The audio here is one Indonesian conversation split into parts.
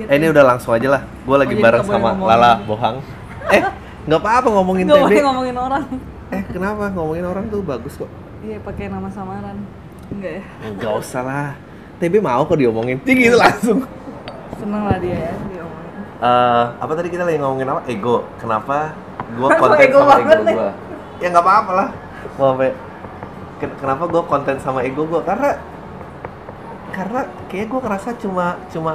Gitu. Eh ini udah langsung aja lah. Gue lagi Oh, bareng sama. Lala Bohang. Eh, nggak apa-apa ngomongin Nggak TB. ngomongin orang. Eh, kenapa ngomongin orang tuh bagus kok? Iya, pakai nama samaran. Enggak ya? Enggak usah lah. TB mau kok diomongin. Tinggi gitu langsung. Seneng lah dia ya diomongin. Eh, apa tadi kita lagi ngomongin apa? Ego. Kenapa Kok konten ego sama ego gua? Ya nggak apa-apa lah. Mau kenapa gua konten sama ego gua? Karena karena kayak gua ngerasa cuma cuma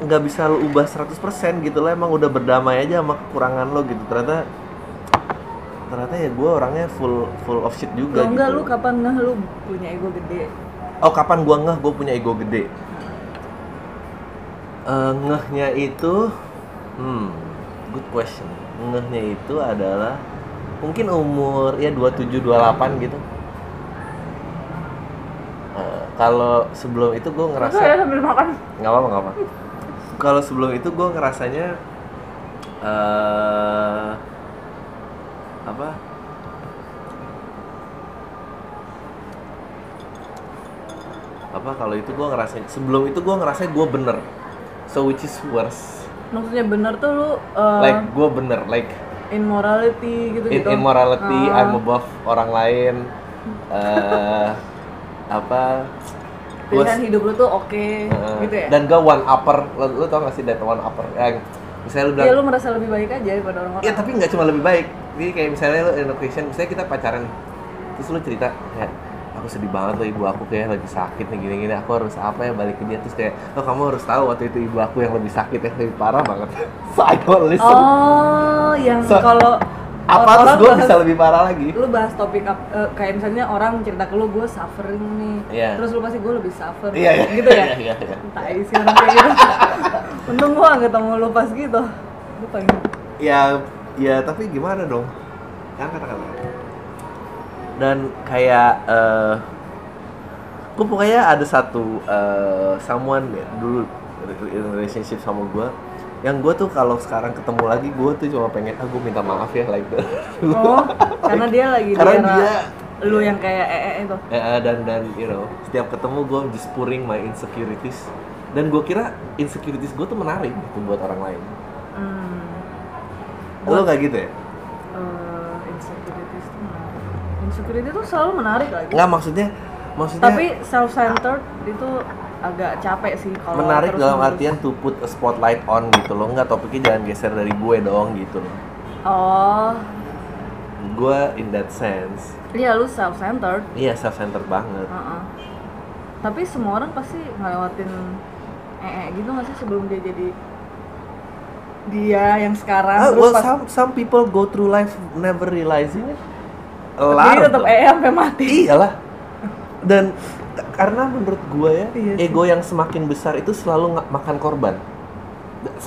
nggak bisa lu ubah 100% gitu loh emang udah berdamai aja sama kekurangan lo gitu ternyata ternyata ya gue orangnya full full of shit juga enggak gitu lu kapan ngeh lu punya ego gede? Oh kapan gua ngeh gue punya ego gede? Eh, ngehnya itu, hmm, good question. Ngehnya itu adalah mungkin umur ya 27 28 gitu. Eh, kalau sebelum itu gue ngerasa nggak apa nggak apa. Kalau sebelum itu gue ngerasanya eh apa? Apa kalau itu gue ngerasain sebelum itu gue ngerasain gue bener. So which is worse. Maksudnya bener tuh lu uh, Like gue bener, like in morality gitu in gitu. immorality, Ah. I'm above orang lain. eh apa? Gua Pilihan hidup lu tuh oke Uh, gitu ya. Dan gak one upper, lu, lu tau gak sih that one upper? Yang misalnya lu bilang, Iya lu merasa lebih baik aja daripada orang-orang. Iya tapi nggak cuma lebih baik. Jadi kayak misalnya lu in a occasion, misalnya kita pacaran, terus lu cerita kayak aku sedih banget loh ibu aku kayak lagi sakit nih gini-gini aku harus apa ya balik ke dia terus kayak oh kamu harus tahu waktu itu ibu aku yang lebih sakit yang lebih parah banget so I don't listen Oh, yang So, kalau apa terus gue bisa lebih parah lagi? lu bahas topik eh, kayak misalnya orang cerita ke lu gue suffering nih. Iya. terus lu pasti gue lebih suffer. Iya, iya. gitu ya? Iya, iya, iya. tai sih orang kayak gitu. Untung gua nggak ketemu lu pas gitu. Lu paling ya ya tapi gimana dong? Kan kata-kata dan kayak eh gue pokoknya ada satu eh, someone ya, dulu relationship sama gue yang gue tuh kalau sekarang ketemu lagi gue tuh cuma pengen ah gue minta maaf ya like that. Oh karena dia lagi Karena di era dia- lu yang kayak ee itu Eh, dan dan you know setiap ketemu gue just pouring my insecurities. Dan gue kira insecurities gue tuh menarik gitu buat orang lain. Hmm. lo gak gitu ya? Eh, insecurities tuh menarik. Insecurity tuh selalu menarik lagi. Nggak maksudnya maksudnya tapi self centered itu agak capek sih kalau menarik dalam terus-menerus. artian to put a spotlight on gitu loh. Nggak topiknya jangan geser dari gue dong gitu loh. Oh. Gue in that sense. Iya lu self centered iya self centered banget. Heeh. Tapi semua orang pasti ngelewatin ee gitu nggak sih sebelum dia jadi dia yang sekarang? Terus well some some people go through life never realizing it. Tapi tetap them. ee sampai mati. iyalah. Dan karena menurut gue ya Iya sih. ego yang semakin besar itu selalu makan korban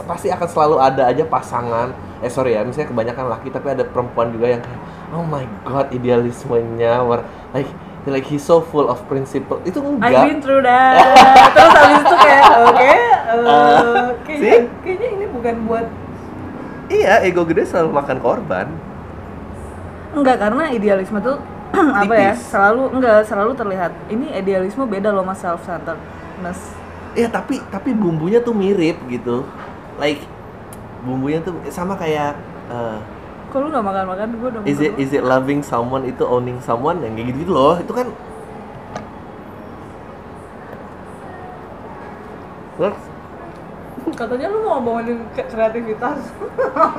pasti akan selalu ada aja pasangan eh sorry ya misalnya kebanyakan laki tapi ada perempuan juga yang kayak oh my god idealismenya war like like he's so full of principle itu I've enggak been through that. terus habis itu kayak oke eh, Ah, kayaknya see? kayaknya ini bukan buat iya ego gede selalu makan korban enggak karena idealisme tuh apa ya selalu enggak selalu terlihat. Ini idealisme beda loh sama self centeredness Iya tapi tapi bumbunya tuh mirip gitu. Like bumbunya tuh sama kayak eh, kalau lu nggak makan makan gue udah is it is it loving someone itu owning someone? Yang kayak gitu, loh. Itu kan katanya lu mau ngomongin kreativitas.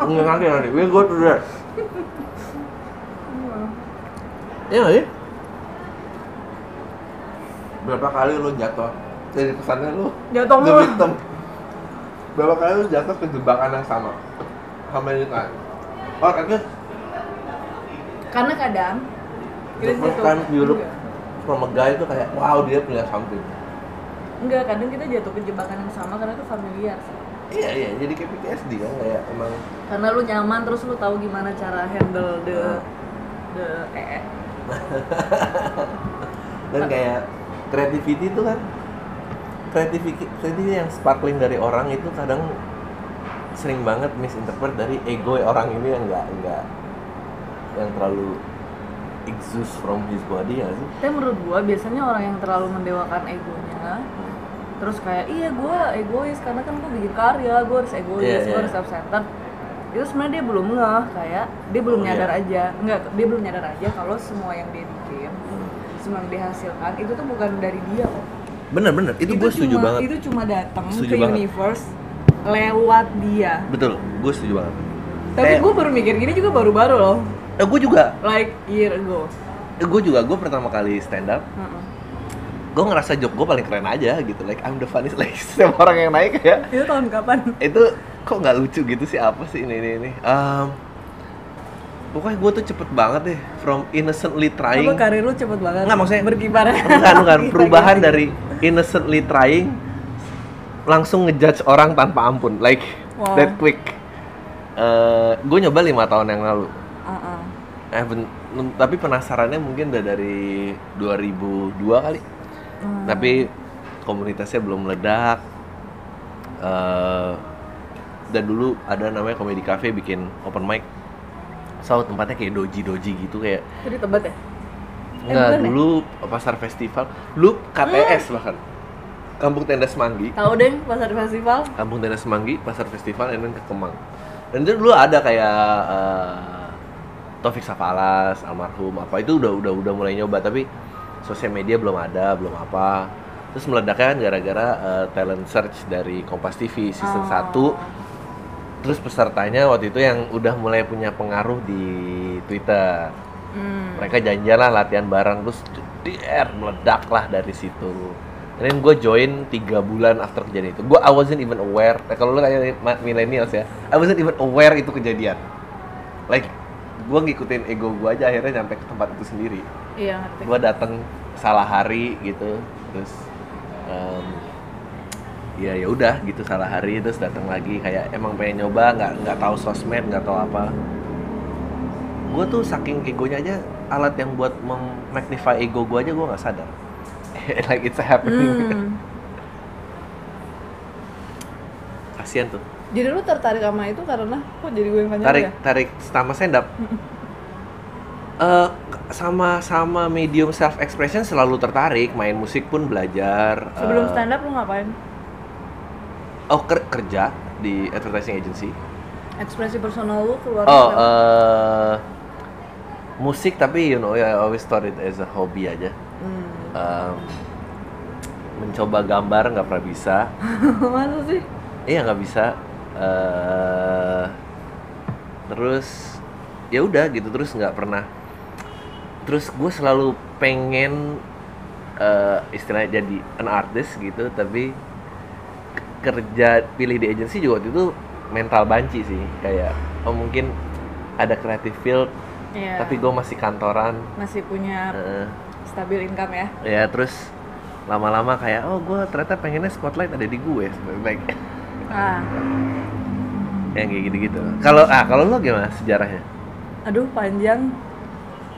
Nggak nanti nanti we go to that Iya nggak sih? Berapa kali lu jatuh dari pesannya lu Jatuh mulu. victim. Berapa kali lu jatuh ke jebakan yang sama? How many times? Or at least karena kadang the kita first time you look Enggak. from a guy itu kayak wow dia punya something. enggak kadang kita jatuh ke jebakan yang sama karena itu familiar sih. Iya iya jadi kayak PTSD kan kayak emang karena lu nyaman terus lu tahu gimana cara handle the the ee dan kayak creativity itu kan creativity creativity yang sparkling dari orang itu kadang sering banget misinterpret dari ego orang ini yang enggak enggak yang terlalu exhaust from his body ya sih? Tapi menurut gua biasanya orang yang terlalu mendewakan egonya terus kayak iya gue egois karena kan gue bikin karya gue harus egois Iya, gue iya. harus self centered itu sebenarnya dia belum ngeh kayak dia belum Oh, nyadar iya. aja. Enggak dia belum nyadar aja kalau semua yang dia bikin semua yang dihasilkan itu tuh bukan dari dia kok. Bener bener. Itu, gue setuju banget. itu cuma datang ke banget. universe lewat dia. Betul gue setuju banget. Tapi Kayak- gue baru mikir gini juga baru-baru loh. Eh, gue juga. Like year ago. Eh, gue juga. Gue pertama kali stand up Heeh. gue ngerasa joke gue paling keren aja gitu. Like I'm the funniest. Like setiap orang yang naik kayak itu tahun kapan? Itu kok nggak lucu gitu sih? Apa sih ini ini ini? Em, pokoknya gue tuh cepet banget deh from innocently trying. Apa karir lu cepet banget? Nggak, maksudnya- berkibar. Bukan bukan perubahan gila, dari innocently trying langsung ngejudge orang tanpa ampun like Wow. that quick. Gue nyoba lima tahun yang lalu. I haven't- tapi penasarannya mungkin udah dari 2002 kali. Hmm. tapi komunitasnya belum meledak. Eh, dan dulu ada namanya komedi cafe bikin open mic so tempatnya kayak doji doji gitu kayak Itu di Tebet ya? Enggak, bukan ya? dulu pasar festival, dulu KTS bahkan. Kampung Tenda Semanggi, Tahu deh pasar festival. Kampung Tenda Semanggi, pasar festival, dan ke Kemang. Dan itu dulu ada kayak eh, Taufik Safalas, almarhum apa itu udah udah udah mulai nyoba tapi sosial media belum ada, belum apa. Terus meledaknya kan gara-gara eh, talent search dari Kompas TV season Oh. 1 Terus pesertanya waktu itu yang udah mulai punya pengaruh di Twitter. Hmm. mereka janjian lah latihan bareng terus der meledak lah dari situ. Dan gue join tiga bulan after kejadian itu. Gue I wasn't even aware. Nah, kalau lu kayak millennials ya. I wasn't even aware itu kejadian. Like gue ngikutin ego gue aja akhirnya nyampe ke tempat itu sendiri. Iya ngerti. gue datang salah hari gitu. Terus em, ya ya udah gitu salah hari terus datang lagi kayak emang pengen nyoba nggak nggak tahu sosmed nggak tahu apa gue tuh saking egonya aja alat yang buat memagnify ego gue aja gue nggak sadar like it's happening Hmm. kasian tuh Jadi lu tertarik sama itu karena kok jadi gue yang tanya tarik ya? tarik sama stand up Eh, sama sama medium self expression selalu tertarik main musik pun belajar Sebelum eh, stand up lu ngapain? Oh ker- kerja di advertising agency. Ekspresi personal lu keluar Oh eh musik tapi you know I always thought it as a hobby aja. Hmm. Em, mencoba gambar nggak pernah bisa. Masa sih? Iya nggak bisa. eh terus ya udah gitu terus nggak pernah. Terus gue selalu pengen eh istilahnya jadi an artist gitu tapi kerja pilih di agency juga waktu itu mental banci sih. Kayak oh mungkin ada creative field Iya. tapi gue masih kantoran. Masih punya Eh, stabil income ya. ya terus lama-lama kayak oh gue ternyata pengennya spotlight ada di gue like. Ah, yang kayak gitu-gitu. Kalau ah kalau lo gimana sejarahnya? Aduh panjang.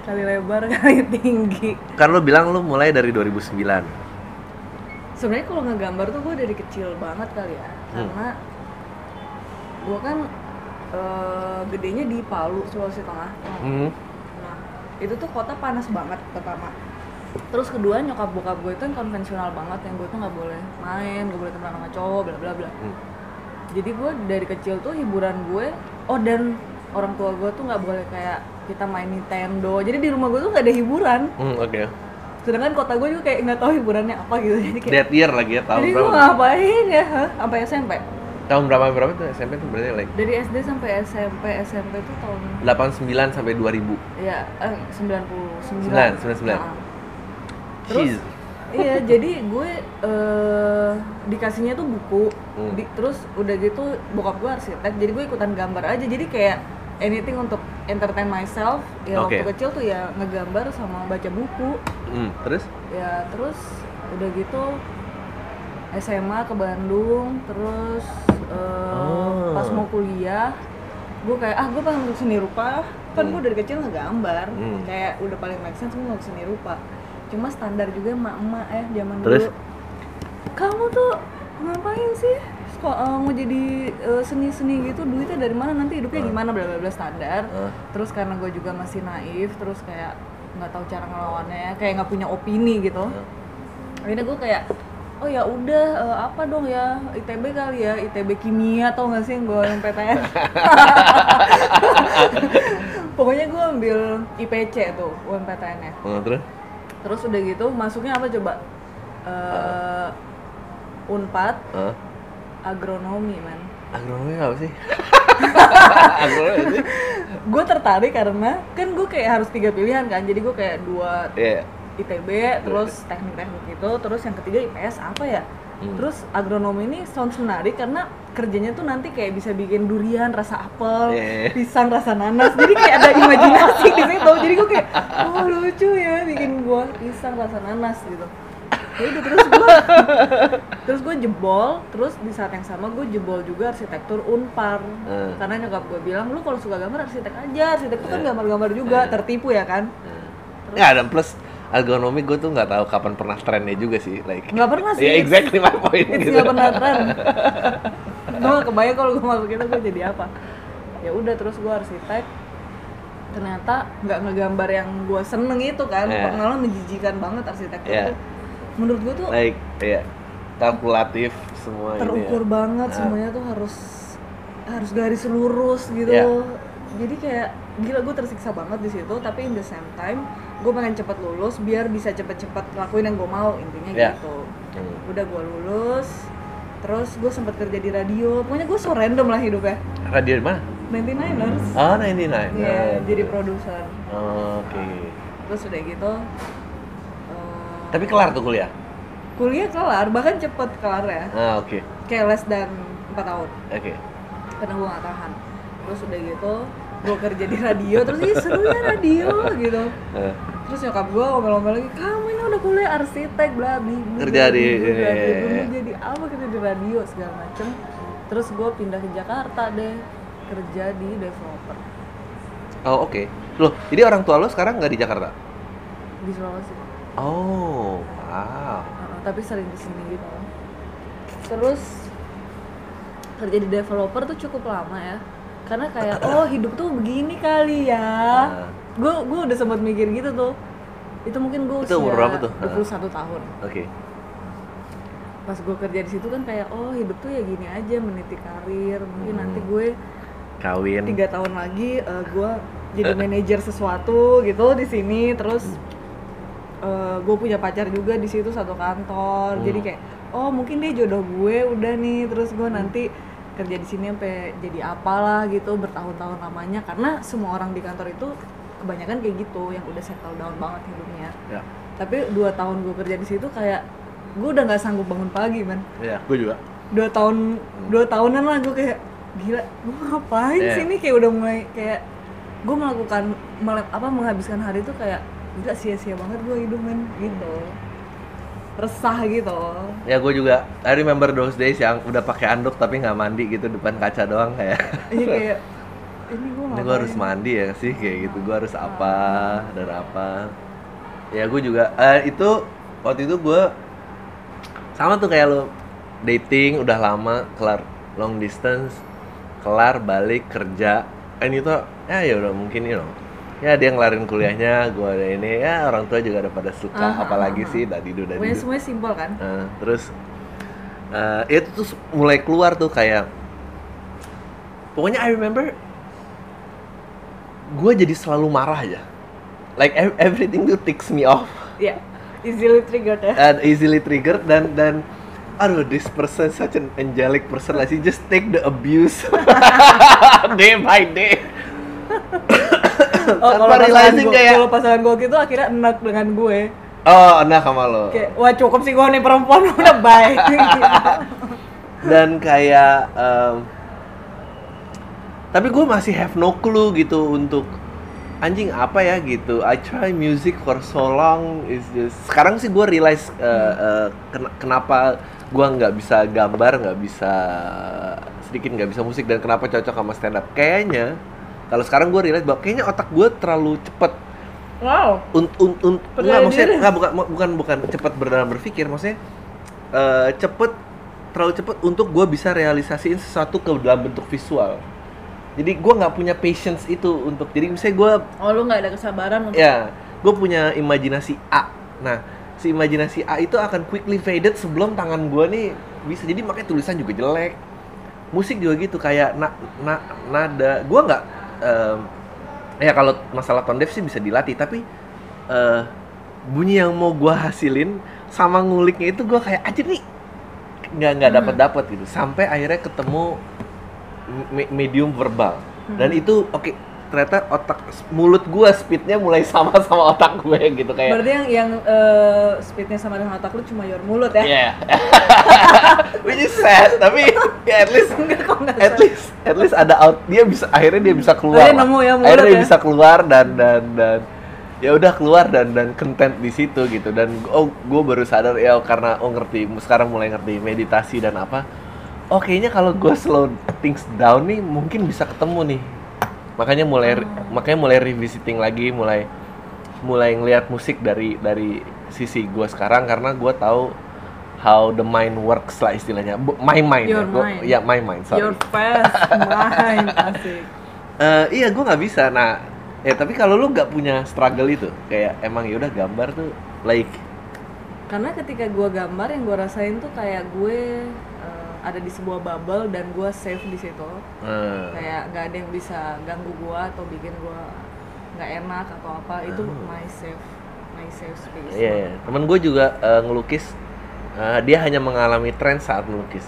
Kali lebar kali tinggi. kan lo bilang lo mulai dari 2009 Sebenarnya kalau ngegambar tuh gue dari kecil banget kali ya, Hmm. karena gue kan eh, gedenya di Palu Sulawesi Tengah. hmm. Nah, itu tuh kota panas banget pertama. Terus kedua nyokap bokap gue itu yang konvensional banget yang gue tuh nggak boleh main, nggak boleh temenan sama cowok, bla bla bla. Hmm. Jadi gue dari kecil tuh hiburan gue, oh dan orang tua gue tuh nggak boleh kayak kita main Nintendo. Jadi di rumah gue tuh nggak ada hiburan. Hmm, oke Sedangkan kota gue juga kayak nggak tahu hiburannya apa gitu. Jadi kayak dead year lagi ya tahun jadi gue berapa ngapain ya? Sampai SMP. tahun berapa berapa tuh SMP tuh berarti like Dari SD sampai SMP, SMP itu tahun 89 sampai 2000 ya eh, 99. Sembilan, sembilan, sembilan. Nah. Terus Jeez. iya, jadi gue eh, dikasihnya tuh buku. Hmm. Di- terus udah gitu bokap gue arsitek, jadi gue ikutan gambar aja. Jadi kayak anything untuk entertain myself. Ya Oke. waktu kecil tuh ya ngegambar sama baca buku. Hmm, terus Ya terus udah gitu SMA ke Bandung, terus eh, Oh. pas mau kuliah gue kayak ah gue pengen seni rupa kan Hmm. gue dari kecil ngegambar Hmm. kayak udah paling make sense gue mau seni rupa cuma standar juga emak-emak ya zaman Terus? dulu kamu tuh ngapain sih kok eh, mau jadi eh, seni-seni gitu duitnya dari mana? Nanti hidupnya Ah. gimana? Bla bla bla standar. Ah. terus karena gue juga masih naif terus kayak nggak tahu cara ngelawannya kayak nggak punya opini gitu. Ah. akhirnya gue kayak oh ya udah eh, apa dong ya? ITB kali ya ITB kimia atau nggak sih yang gue yang PTN pokoknya gue ambil IPC tuh UMPTN nya Oh, terus? Terus udah gitu masuknya apa coba? Eh, Unpad. Hah? Agronomi man. Agronomi apa sih? Agronomi gue tertarik karena kan gue kayak harus tiga pilihan kan. Jadi gue kayak dua Iya. ITB terus teknik-teknik itu terus yang ketiga IPS apa ya? Hmm. terus agronomi ini sounds menarik karena kerjanya tuh nanti kayak bisa bikin durian rasa apel Iya. pisang rasa nanas. Jadi kayak ada imajinasi di situ. Jadi gue kayak oh lucu ya bikin buah pisang rasa nanas gitu ya udah terus gue terus gue jebol terus di saat yang sama gue jebol juga arsitektur unpar Hmm. karena nyokap gue bilang lu kalau suka gambar arsitek aja arsitek itu kan gambar-gambar juga tertipu ya kan Ya dan plus agronomi gue tuh nggak tahu kapan pernah trennya juga sih like Nggak pernah sih, ya it's- exactly my point gitu nggak pernah tren. gue kebayang kalau gue masuk itu gue jadi apa. Ya udah terus gue arsitek. Ternyata nggak ngegambar yang gue seneng itu kan. Yeah. Malah menjijikan banget arsitektur Yeah. tuh. Menurut gue tuh like ya kalkulatif semua terukur gitu ya. banget Ah. semuanya tuh harus harus garis lurus gitu. Yeah. Jadi kayak gila gue tersiksa banget di situ. Tapi in the same time gue pengen cepet lulus biar bisa cepet-cepet lakuin yang gue mau intinya Yeah. gitu Hmm. udah gue lulus terus gue sempat kerja di radio pokoknya gue so random lah hidupnya radio di mana 99ers oh 99 Iya, jadi produser oh, oke terus udah gitu tapi kelar tuh kuliah? Kuliah kelar bahkan cepet kelar ya. Ah oke. Kayak less dan 4 tahun. Oke. Karena gue gak tahan. Terus udah gitu gue kerja di radio terus ih seru ya radio gitu. Eh, terus nyokap gue ngomel-ngomel lagi kamu ini udah kuliah arsitek bla bla bla, Kerja di- iya, iya. jadi apa kerja di radio segala macem. Terus gue pindah ke Jakarta deh kerja di developer. Oh oke. Loh jadi orang tua lo sekarang nggak di Jakarta? Di Sulawesi oh wow. Uh, tapi sering di sini gitu. Terus kerja di developer tuh cukup lama ya. Karena kayak oh hidup tuh begini kali ya. Gue gue udah sempat mikir gitu tuh. Itu mungkin gue umur berapa tuh? 21 tahun. Oke. Pas gue kerja di situ kan kayak oh hidup tuh ya gini aja meniti karir. Mungkin Hmm. nanti gue kawin. tiga tahun lagi eh, gue jadi manajer sesuatu gitu di sini. Terus eh, gue punya pacar juga di situ satu kantor. Jadi Hmm. kayak oh mungkin dia jodoh gue udah nih. Terus gue nanti kerja di sini sampai jadi apalah gitu bertahun-tahun lamanya. Karena semua orang di kantor itu kebanyakan kayak gitu yang udah settle down banget hidupnya. Ya. Tapi dua tahun gue kerja di situ kayak gue udah nggak sanggup bangun pagi man ya gue juga. Dua tahun dua tahunan lah gue kayak gila gue ngapain Iya. sih ini? Kayak udah mulai kayak gue melakukan mele- apa menghabiskan hari itu kayak gila sia-sia banget gue hidup men. Gitu. Resah gitu. Ya gue juga I remember those days yang udah pakai anduk tapi nggak mandi gitu depan kaca doang kayak. Ini kayak ini gue ini gue harus mandi ya sih kayak gitu. Gue harus apa dan apa. Ya gue juga eh, itu waktu itu gue sama tuh kayak lo dating udah lama kelar long distance kelar balik kerja. And itu ya ya udah mungkin you know ya dia ngelarin kuliahnya gue ada ini. Ya orang tua juga ada pada suka Ah, apalagi ah, ah. sih dadidu. Dadidu semuanya simpel kan? Nah, terus eh, itu tuh mulai keluar tuh kayak pokoknya I remember gue jadi selalu marah aja. Like ev- everything tuh ticks me off. Ya easily triggered ya. And easily triggered dan dan aduh this person such an angelic person like she just take the abuse day by day oh, Tanpa kalau pasangan realizing gue kayak- kalau pasangan gue gitu akhirnya enak dengan gue. Oh enak sama lo. Kayak wah cukup sih gue nih perempuan udah baik. Dan kayak em, tapi gue masih have no clue gitu untuk anjing apa ya? gitu. I try music for so long is just sekarang sih gue realize eh, eh, ken- kenapa gue nggak bisa gambar nggak bisa sedikit nggak bisa musik dan kenapa cocok sama stand up. Kayaknya kalau sekarang gue realize bahwa kayaknya otak gue terlalu cepet. Wow. Un, un, un, enggak, maksudnya enggak, bukan bukan bukan cepat berdalam berpikir maksudnya eh, cepet terlalu cepet untuk gue bisa realisasiin sesuatu ke dalam bentuk visual. Jadi gue nggak punya patience itu untuk jadi misalnya gue oh lu nggak ada kesabaran untuk ya gue punya imajinasi A. Nah si imajinasi A itu akan quickly faded sebelum tangan gua nih bisa jadi makanya tulisan juga jelek. Musik juga gitu kayak na, na, nada gua nggak em, ya kalau masalah tone deaf sih bisa dilatih tapi eh, bunyi yang mau gua hasilin sama nguliknya itu gua kayak aja nih nggak nggak Hmm. dapat dapat gitu sampai akhirnya ketemu me- medium verbal dan Hmm. itu oke ternyata otak mulut gua speednya mulai sama sama otak gue gitu kayak Berarti yang yang eh, speednya sama dengan otak lu cuma your mulut ya? Yeah. Which is sad, tapi ya at least Enggak kok enggak at least at least ada out dia bisa akhirnya dia bisa keluar. Akhirnya nemu ya mulut akhirnya dia ya. bisa keluar dan dan dan ya udah keluar dan dan content di situ gitu dan oh gue baru sadar ya karena oh ngerti sekarang mulai ngerti meditasi dan apa oh kayaknya kalau gue slow things down nih mungkin bisa ketemu nih makanya mulai makanya mulai revisiting lagi mulai mulai ngelihat musik dari dari sisi gue sekarang karena gue tahu how the mind works lah istilahnya my mind Your ya. Gua- mind. ya my mind sorry Your fast mind asik. Eh, iya gue nggak bisa nah ya tapi kalau lu nggak punya struggle itu kayak emang yaudah gambar tuh like Karena ketika gua gambar yang gua rasain tuh kayak gue ada di sebuah bubble dan gua safe di situ. eh, Kayak nggak ada yang bisa ganggu gua atau bikin gua nggak enak atau apa. Itu Oh. my safe my safe space. iya iya. temen gue juga eh, ngelukis eh, dia hanya mengalami tren saat melukis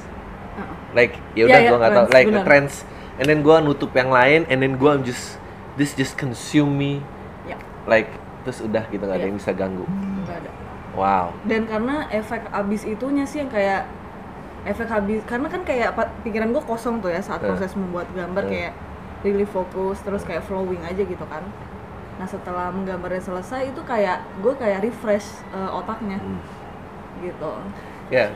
Heeh. like ya Iya, udah iya, gue nggak tahu trends, like benar. trends and then gue nutup yang lain and then gue just this just consume me Ya, like terus udah gitu nggak ada Iya. yang bisa ganggu nggak ada. wow dan karena efek abis itunya sih yang kayak efek habis karena kan kayak pikiran gue kosong tuh ya saat eh. proses membuat gambar eh. kayak really fokus terus kayak flowing aja gitu kan nah setelah menggambarnya selesai itu kayak gue kayak refresh uh, otaknya hmm. gitu ya yeah.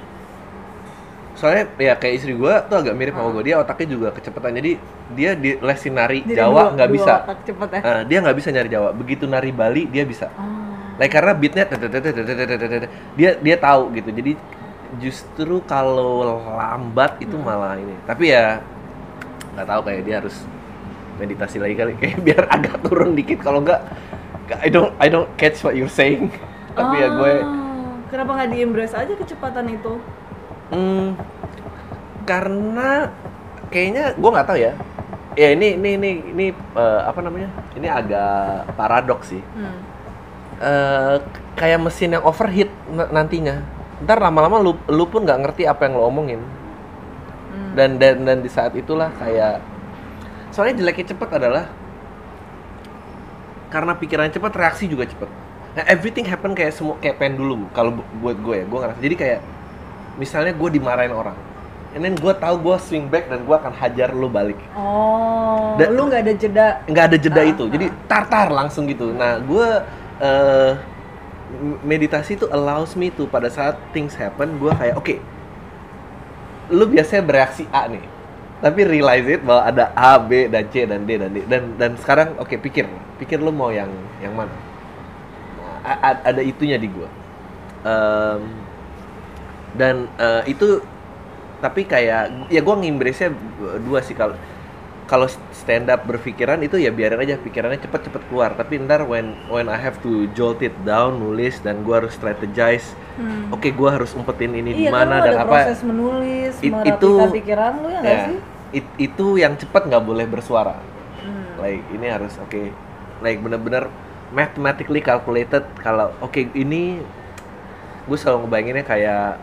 soalnya ya kayak istri gue tuh agak mirip ah. sama gue dia otaknya juga kecepatan jadi dia di lesin nari jadi Jawa nggak bisa otak cepet, ya? uh, dia nggak bisa nyari Jawa begitu nari Bali dia bisa ah. Like karena beatnya dia dia tahu gitu jadi justru kalau lambat itu Hmm. malah ini tapi ya nggak tahu kayak dia harus meditasi lagi kali kayak biar agak turun dikit kalau nggak I don't I don't catch what you're saying tapi ya gue Ah, kenapa nggak di embrace aja kecepatan itu Hmm, karena kayaknya gue nggak tahu ya. Ya ini ini ini ini eh, apa namanya? Ini agak paradoks sih. hmm. Eh, kayak mesin yang overheat nantinya. Ntar lama-lama lu lu pun nggak ngerti apa yang lo omongin. Hmm. Dan dan dan di saat itulah kayak soalnya jeleknya cepet adalah karena pikiran cepet reaksi juga cepet. Nah, everything happen kayak semua kayak pendulum kalau bu- buat gue ya gue ngerasa jadi kayak misalnya gue dimarahin orang and then gue tahu gue swing back dan gue akan hajar lu balik oh Da- lu nggak ada jeda nggak ada jeda Ah, itu jadi tar tar langsung gitu nah gue m- meditasi itu allows me to pada saat things happen gue kayak oke lu biasanya bereaksi A nih tapi realize it bahwa ada A B dan C dan D dan D dan dan sekarang oke pikir pikir lu mau yang yang mana? Nah, ada itunya di gue dan eh, itu tapi kayak ya gue ngimbrese dua sih kalau kalau stand up berpikiran itu ya biarin aja pikirannya cepet-cepet keluar tapi ntar when when I have to jolt it down nulis dan gua harus strategize Hmm. oke gua harus umpetin ini di iya mana kan lu dan ada apa proses menulis It- itu- pikiran lu ya nggak ya sih it- itu yang cepet nggak boleh bersuara Hmm. like ini harus oke like bener-bener mathematically calculated kalau oke ini gue selalu ngebayanginnya kayak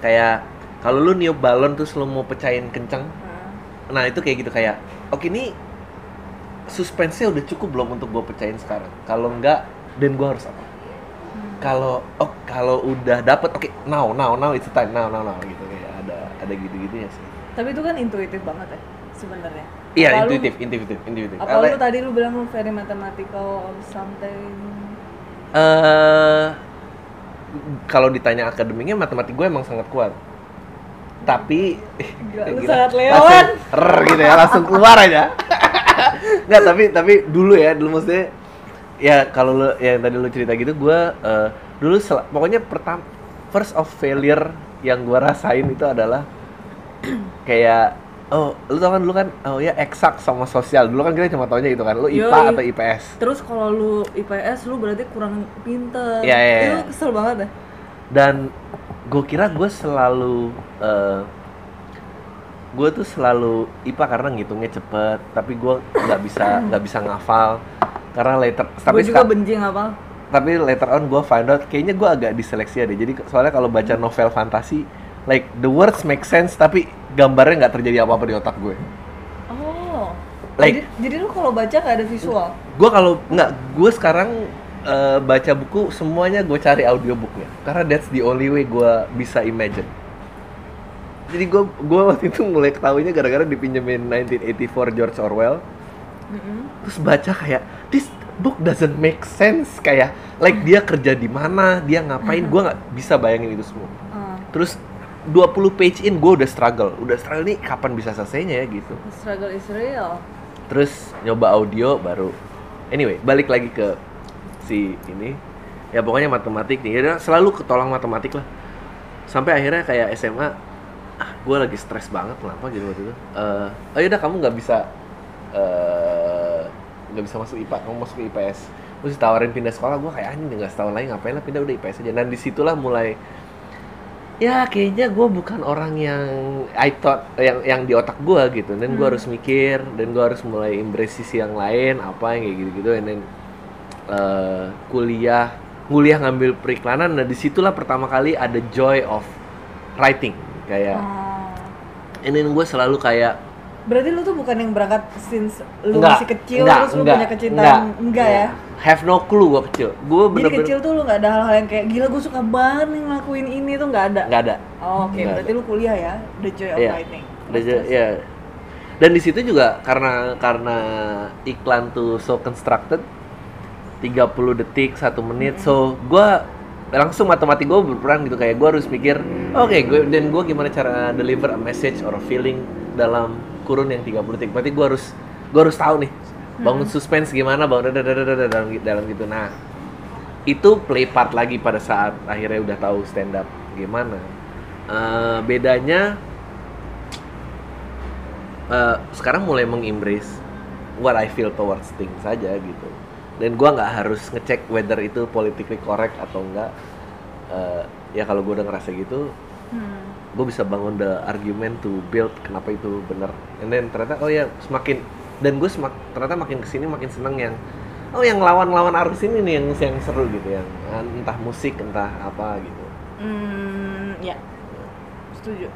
kayak kalau lu niup balon terus lu mau pecahin kenceng Nah. Itu kayak gitu kayak, oke ini suspense-nya udah cukup belum untuk gue pecahin sekarang. Kalau enggak, dan gue harus apa? Kalau oh kalau udah dapet, oke now now now it's time now now now gitu kayak ada ada gitu gitunya sih. tapi itu kan intuitif banget ya sebenarnya Iya lu- intuitif intuitif intuitif. apa Ale- lu tadi lu bilang lu very mathematical or something eh kalau ditanya akademiknya matematik gue emang sangat kuat. Tapi Gila, gila, sangat leon. langsung rrr gitu ya, langsung keluar aja. Nggak, tapi tapi dulu ya, dulu maksudnya ya kalau lu yang tadi lu cerita gitu gue eh, dulu sel- pokoknya pertama first of failure yang gue rasain itu adalah kayak oh lu tau kan dulu kan oh ya eksak sama sosial dulu kan kita cuma taunya itu kan lu IPA Yoi. atau IPS Terus kalau lu IPS lu berarti kurang pinter. Iya, iya, Itu iya. kesel banget dah. dan gue kira gue selalu gue tuh selalu IPA karena ngitungnya cepet tapi gue nggak bisa nggak bisa ngafal karena later tapi Gue juga benci ngapal. tapi later on gue find out kayaknya gue agak diseleksi deh jadi soalnya kalau baca novel fantasi like the words make sense tapi gambarnya nggak terjadi apa apa di otak gue Oh. Like- jadi, jadi lu kalau baca nggak ada visual. gue kalau nggak gue sekarang eh, baca buku semuanya gue cari audiobooknya. Karena that's the only way gue bisa imagine. Jadi gue gue waktu itu mulai ketahuinya gara-gara dipinjemin 1984 George Orwell. Mm-mm. terus baca kayak this book doesn't make sense. Kayak like dia kerja di mana dia ngapain gue nggak bisa bayangin itu semua. Ah, terus 20 page in gue udah struggle. Udah struggle nih kapan bisa selesainya ya gitu. The struggle is real. terus nyoba audio baru. Anyway balik lagi ke si ini. Ya pokoknya matematik nih. Ya selalu ketolong matematik lah. Sampai akhirnya kayak SMA ah gue lagi stres banget kenapa gitu waktu itu? Eh, oh yaudah kamu nggak bisa eh, nggak bisa masuk IPA kamu masuk ke IPS terus ditawarin pindah sekolah gue kayak anjing nggak setahun lagi ngapain lah pindah udah IPS aja. Dan di situlah mulai ya kayaknya gue bukan orang yang I thought yang yang di otak gue gitu. Dan gue Hmm. harus mikir dan gue harus mulai embrace sisi yang lain apa yang kayak gitu gitu and then eh, kuliah kuliah ngambil periklanan dan di situlah pertama kali ada joy of writing kayak Oh. and then gue selalu kayak Berarti lu tuh bukan yang berangkat since lu Enggak, masih kecil enggak, terus lu enggak, punya kecintaan enggak, ya? have no clue gue kecil gue Jadi bener-bener kecil tuh lu nggak ada hal-hal yang kayak gila gue suka banget ngelakuin ini tuh nggak ada. nggak ada Oh, Oke, Nggak berarti lu kuliah ya, the joy of Iya. writing. Ada Terus, jo- terus. ya. Dan di situ juga karena karena iklan tuh so constructed 30 detik, satu menit. So, gua langsung matematik gue berperan gitu. Kayak gue harus mikir oke gue dan gue gimana cara deliver a message or a feeling dalam kurun yang 30 detik. Berarti gue harus gue harus tahu nih bangun suspense gimana bangun dalam dalam gitu. Nah itu play part lagi pada saat akhirnya udah tahu stand up gimana. Eh, bedanya eh, sekarang mulai mengembrace what I feel towards things saja gitu dan gua nggak harus ngecek whether itu politically correct atau enggak Eh, ya kalau gue udah ngerasa gitu Hmm. gue bisa bangun the argument to build kenapa itu benar and then ternyata oh ya semakin dan gue semak ternyata makin ke sini makin seneng yang oh yang lawan-lawan arus ini nih yang yang seru gitu yang ah, entah musik entah apa gitu Hmm, ya. Setuju.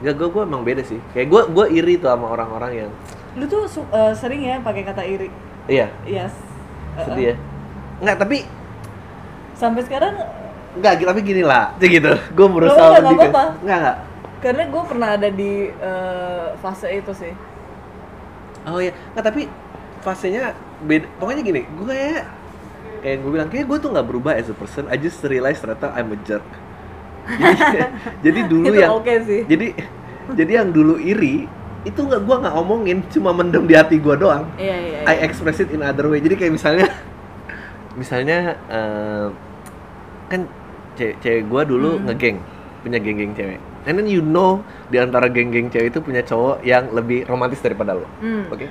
Gak gue gue emang beda sih kayak gue gue iri tuh sama orang-orang yang Lu tuh eh, sering ya pakai kata iri. iya Yes. Sedih ya nggak tapi Sampai sekarang nggak tapi gini lah kayak gitu gue berusaha Nggak, nggak mendikas- apa-apa. nggak nggak karena gue pernah ada di eh, fase itu sih. Oh iya, nggak tapi fasenya beda. Pokoknya gini, gue kayak kayak gue bilang kayak gue tuh nggak berubah as a person. I just realize ternyata I'm a jerk. Jadi, jadi dulu itu yang oke sih. jadi jadi yang dulu iri itu nggak gue nggak ngomongin, cuma mendem di hati gue doang. Iya iya. I iya. express it in other way. Jadi kayak misalnya misalnya eh, kan cewek, cewek gue dulu Hmm. ngegeng punya geng-geng cewek. And then you know di antara geng-geng cewek itu punya cowok yang lebih romantis daripada lo. Hmm. Oke.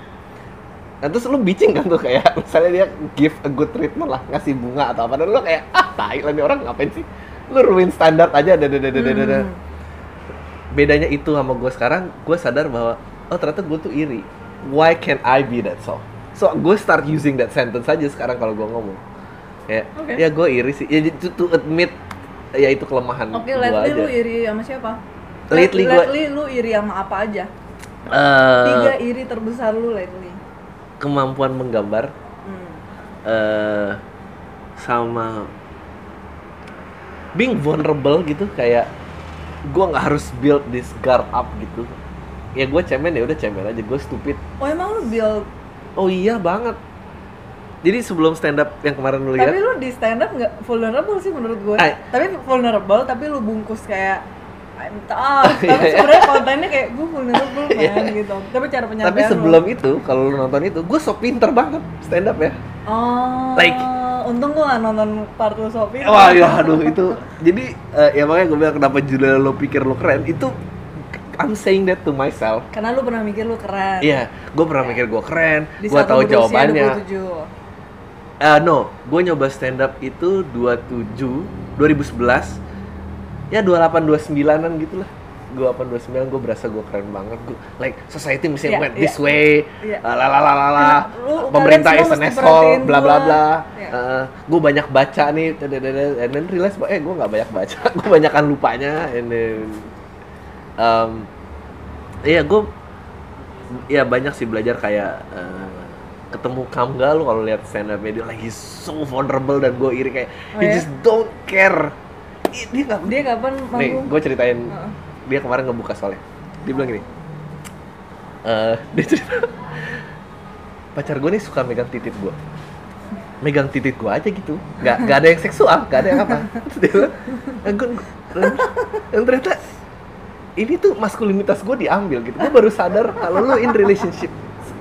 Nah terus lu bitching kan tuh kayak misalnya dia give a good treatment lah, ngasih bunga atau apa dan lu kayak ah tai lah nih orang ngapain sih? Lu ruin standar aja dada dada dada dada. Hmm. Bedanya itu sama gue sekarang, gue sadar bahwa oh ternyata gue tuh iri. Why can't I be that so? So gue start using that sentence aja sekarang kalau gue ngomong. Kayak Oke. ya gue iri sih. Ya to, to admit ya itu kelemahan Oke, gue lately aja. lu iri sama siapa? Lately gua- lately lu iri sama apa aja? Eh, Tiga iri terbesar lu lately. kemampuan menggambar Hmm. eh sama being vulnerable gitu kayak gue nggak harus build this guard up gitu ya gue cemen ya udah cemen aja gue stupid Oh emang lu build oh iya banget jadi sebelum stand up yang kemarin lu lihat Tapi lu di stand up nggak vulnerable sih menurut gue. Tapi vulnerable tapi lu bungkus kayak I'm tough. Iya, Tapi sebenarnya kontennya kayak gue vulnerable Iya. man gitu. Tapi cara penyampaian tapi lu- sebelum itu kalau lu nonton itu gue so pinter banget stand up ya Oh. Like- untung gue gak nonton part lu Sophie. wah ya aduh itu jadi eh, ya makanya gue bilang kenapa Julia lo pikir lo keren itu I'm saying that to myself Karena lu pernah mikir lu keren. Iya, gue pernah mikir gue keren, gue tahu jawabannya. 27. Eh no, gue nyoba stand up itu 27, 2011 Ya 28, 29an gitu lah 28, 29 gue berasa gue keren banget gue, Like society mesti Iya, went iya. this way Iya. Lalalala Lu- Pemerintah kalian is semua an asshole, bla bla bla Iya. gue banyak baca nih and then realize eh gue nggak banyak baca gue banyakan lupanya and then um, iya gue ya banyak sih belajar kayak eh, ketemu Kamga lu kalau lihat stand up dia lagi so vulnerable dan gue iri kayak Oh, he ya? just don't care dia nggak Dia kapan nih manggung? gue ceritain Heeh. Dia kemarin ngebuka soalnya. Dia bilang gini eh dia cerita pacar gue nih suka megang titik gue megang titik gue aja gitu. Nggak nggak ada yang seksual nggak ada yang apa. Terus dia bilang "Eh, dan ternyata ini tuh maskulinitas gue diambil gitu. Gue baru sadar kalau lu in relationship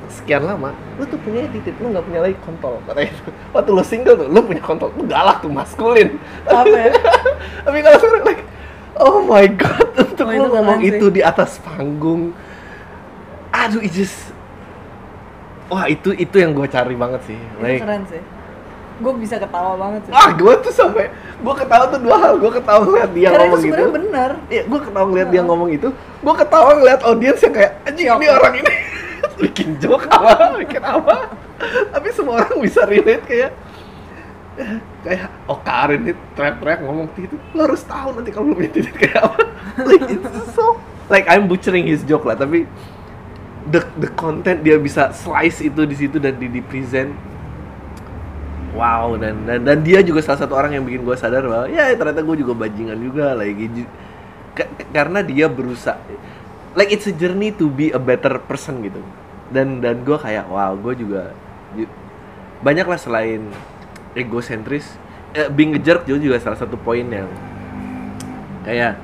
sekian lama lu tuh punya titik lu nggak punya lagi kontol katanya. Gitu. waktu lu single tuh lu punya kontol lu galak tuh maskulin. Apa ya? tapi kalau sekarang like oh my god untuk Oh, lu itu ngomong sih. itu di atas panggung aduh it just wah itu itu yang gue cari banget sih Itu like keren sih. Gue bisa ketawa banget sih. ah gue tuh sampai gue ketawa tuh dua hal gue ketawa ngeliat dia Karena itu ngomong gitu sebenarnya bener. Iya, gue ketawa ngeliat dia ngomong itu, gue ketawa ngeliat audiens yang kayak, anjing ini orang ini bikin joke apa, bikin apa. Tapi semua orang bisa relate kayak, kayak, oh Karin ini teriak-teriak ngomong gitu, lo harus tahu nanti kalau lo punya kayak apa. like, it's so, like I'm butchering his joke lah, tapi the the content dia bisa slice itu di situ dan di, di present. Wow dan, dan dan dia juga salah satu orang yang bikin gue sadar bahwa ya ternyata gue juga bajingan juga lagi karena dia berusaha like it's a journey to be a better person gitu. Dan dan gue kayak wow gue juga ju- banyak lah selain egosentris eh, being a jerk juga juga salah satu poin yang kayak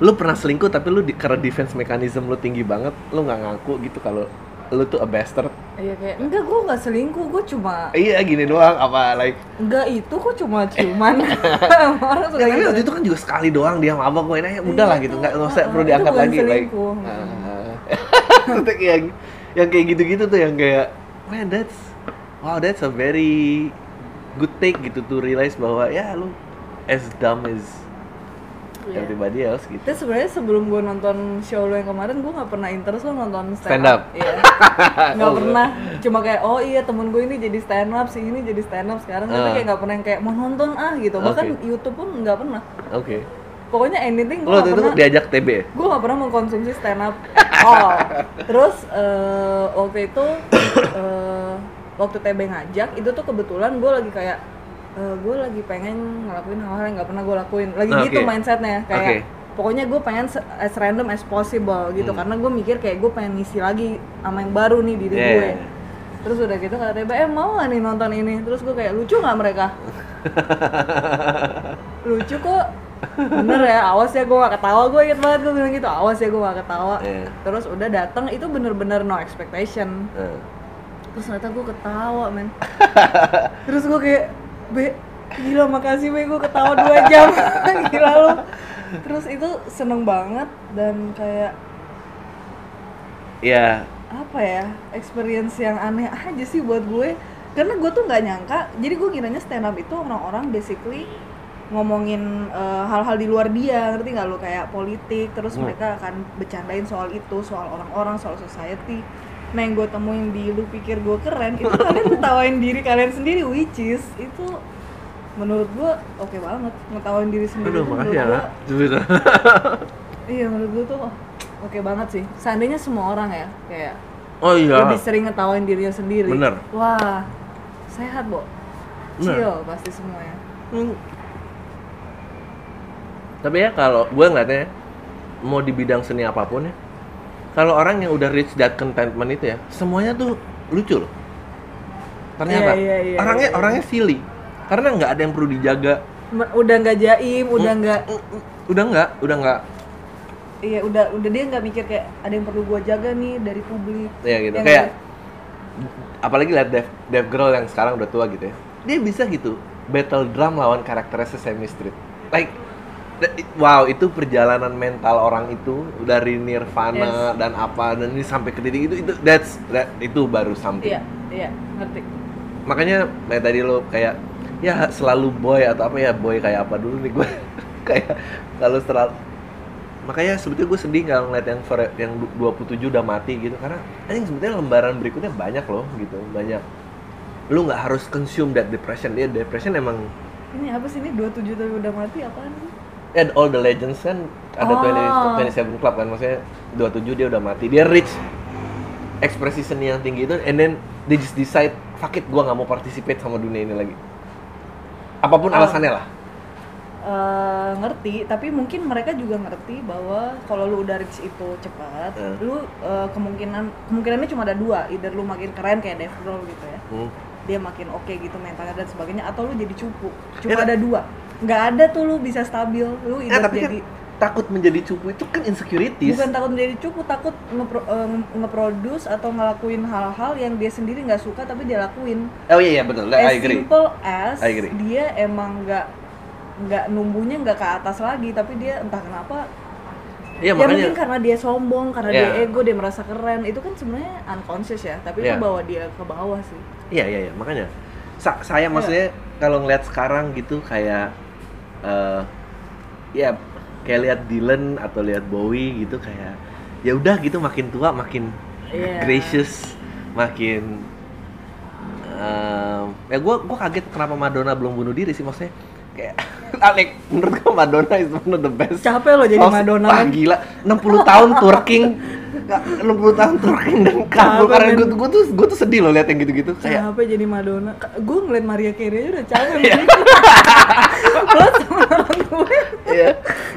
lu pernah selingkuh tapi lu di, karena defense mechanism lu tinggi banget lu nggak ngaku gitu kalau lu tuh a bastard Iya kayak, enggak gue nggak selingkuh, gue cuma iya gini doang apa like enggak itu kok cuma ciuman. Orang suka Kan gitu. waktu itu kan juga sekali doang dia mabok gue nanya udah lah Iya, gitu itu- nggak usah ah, perlu diangkat lagi like selingkuh. ah. Terus yang yang kayak gitu-gitu tuh yang kayak man that's wow that's a very good take gitu to realize bahwa ya lu as dumb as Iya. everybody else gitu Terus sebenarnya sebelum gue nonton show lo yang kemarin, gue nggak pernah interest lo nonton Stand stand, up? Iya. Nggak Oh, pernah. Cuma kayak, oh iya temen gue ini jadi stand up, si ini jadi stand up sekarang. Tapi Ah. kayak nggak pernah yang kayak mau nonton ah gitu. Bahkan. YouTube pun nggak pernah. oke Pokoknya anything gue itu pernah. diajak TB ya? gue gak pernah mengkonsumsi stand up all. Terus eh, waktu itu eh, waktu TB ngajak itu tuh kebetulan gue lagi kayak gue lagi pengen ngelakuin hal-hal yang gak pernah gue lakuin. Lagi Oke. gitu mindsetnya kayak Oke. pokoknya gue pengen as random as possible gitu Hmm. karena gue mikir kayak gue pengen ngisi lagi sama yang baru nih diri Yeah. gue. Terus udah gitu kata TB, eh mau gak nih nonton ini? Terus gue kayak lucu nggak mereka? lucu kok bener ya awas ya gue gak ketawa gue inget banget gue bilang gitu awas ya gue gak ketawa Iya. terus udah datang itu bener-bener no expectation Eh. Terus ternyata gue ketawa men. Terus gue kayak be gila makasih be gue ketawa dua jam. Gila lu. Terus itu seneng banget dan kayak ya apa ya experience yang aneh aja sih buat gue. Karena gue tuh nggak nyangka jadi gue kiranya stand up itu orang-orang basically ngomongin eh, hal-hal di luar dia ngerti nggak lo kayak politik terus Hmm. mereka akan bercandain soal itu soal orang-orang soal society nah yang gue temuin di lu pikir gue keren itu kalian ngetawain diri kalian sendiri which is itu menurut gue oke banget ngetawain diri sendiri aduh makasih menurut ya lah Jujur. iya menurut gue tuh oke banget sih seandainya semua orang ya kayak oh iya lebih sering ngetawain dirinya sendiri. Bener. Wah, sehat, Bo. Bener. Chill pasti semuanya. Hmm. Tapi ya kalau gue ngeliatnya mau di bidang seni apa pun ya, kalau orang yang udah reach that contentment itu ya, semuanya tuh lucu loh. Ternyata Iya, iya, iya, orangnya iya, iya. orangnya silly, karena nggak ada yang perlu dijaga. Udah nggak jaim, udah Hmm. nggak Udah nggak, udah nggak, iya udah udah dia nggak mikir kayak ada yang perlu gua jaga nih dari publik. ya gitu. Yang Kayak apalagi lihat Dev, Dev Girl yang sekarang udah tua gitu ya, dia bisa gitu battle drum lawan karakternya Sesame Street. Like wow itu perjalanan mental orang itu dari nirvana dan apa dan ini sampai ke titik itu itu that's that, itu baru something. Iya iya ngerti. Makanya kayak tadi lo kayak ya selalu boy atau apa ya boy kayak apa dulu nih gue kayak kalau selalu makanya sebetulnya gue sedih kalau ngeliat yang fore- yang du- 27 udah mati gitu karena anjing sebetulnya lembaran berikutnya banyak loh gitu banyak. Lu nggak harus consume that depression dia depression emang ini apa sih ini 27 tapi udah mati apaan? sih and all the legends kan ada Oh. 20, 27 club kan maksudnya 27 dia udah mati dia reach ekspresi seni yang tinggi itu and then they just decide fuck it gua nggak mau participate sama dunia ini lagi apa pun Oh. alasannya lah Eh, ngerti tapi mungkin mereka juga ngerti bahwa kalau lu udah reach itu cepat Hmm. lu eh, kemungkinan kemungkinannya cuma ada dua either lu makin keren kayak Dave Grohl gitu ya Hmm. dia makin oke gitu mentalnya dan sebagainya atau lu jadi cupu Ya, cuma ada dua nggak ada tuh lu bisa stabil. Lu Nah, tapi jadi kan takut menjadi cupu itu kan insecurities. Bukan takut menjadi cupu takut ngepro- eh, nge- nge-produce atau ngelakuin hal-hal yang dia sendiri nggak suka tapi dia lakuin. Oh iya iya betul. As I agree. simple as I agree. dia emang nggak nggak numbunya nggak ke atas lagi tapi dia entah kenapa iya ya mungkin makanya karena dia sombong karena Iya. dia ego dia merasa keren. Itu kan sebenarnya unconscious ya tapi Iya. itu bawa dia ke bawah sih. Iya iya iya makanya. Sa- saya maksudnya kalau ngeliat sekarang gitu kayak eh ya kayak lihat Dylan atau lihat Bowie gitu kayak ya udah gitu makin tua makin Iya. gracious makin em, ya gue gua kaget kenapa Madonna belum bunuh diri sih maksudnya kayak Alek menurut gue Madonna is one of the best capek loh jadi Madonna wah, gila 60 tahun twerking Nggak, 60 tahun twerking dan Capek, karena gue gue tuh gue tuh sedih loh liat yang gitu-gitu kayak capek jadi Madonna? Gue ngeliat Maria Carey aja udah capek Iya. plus sama orang gue iya.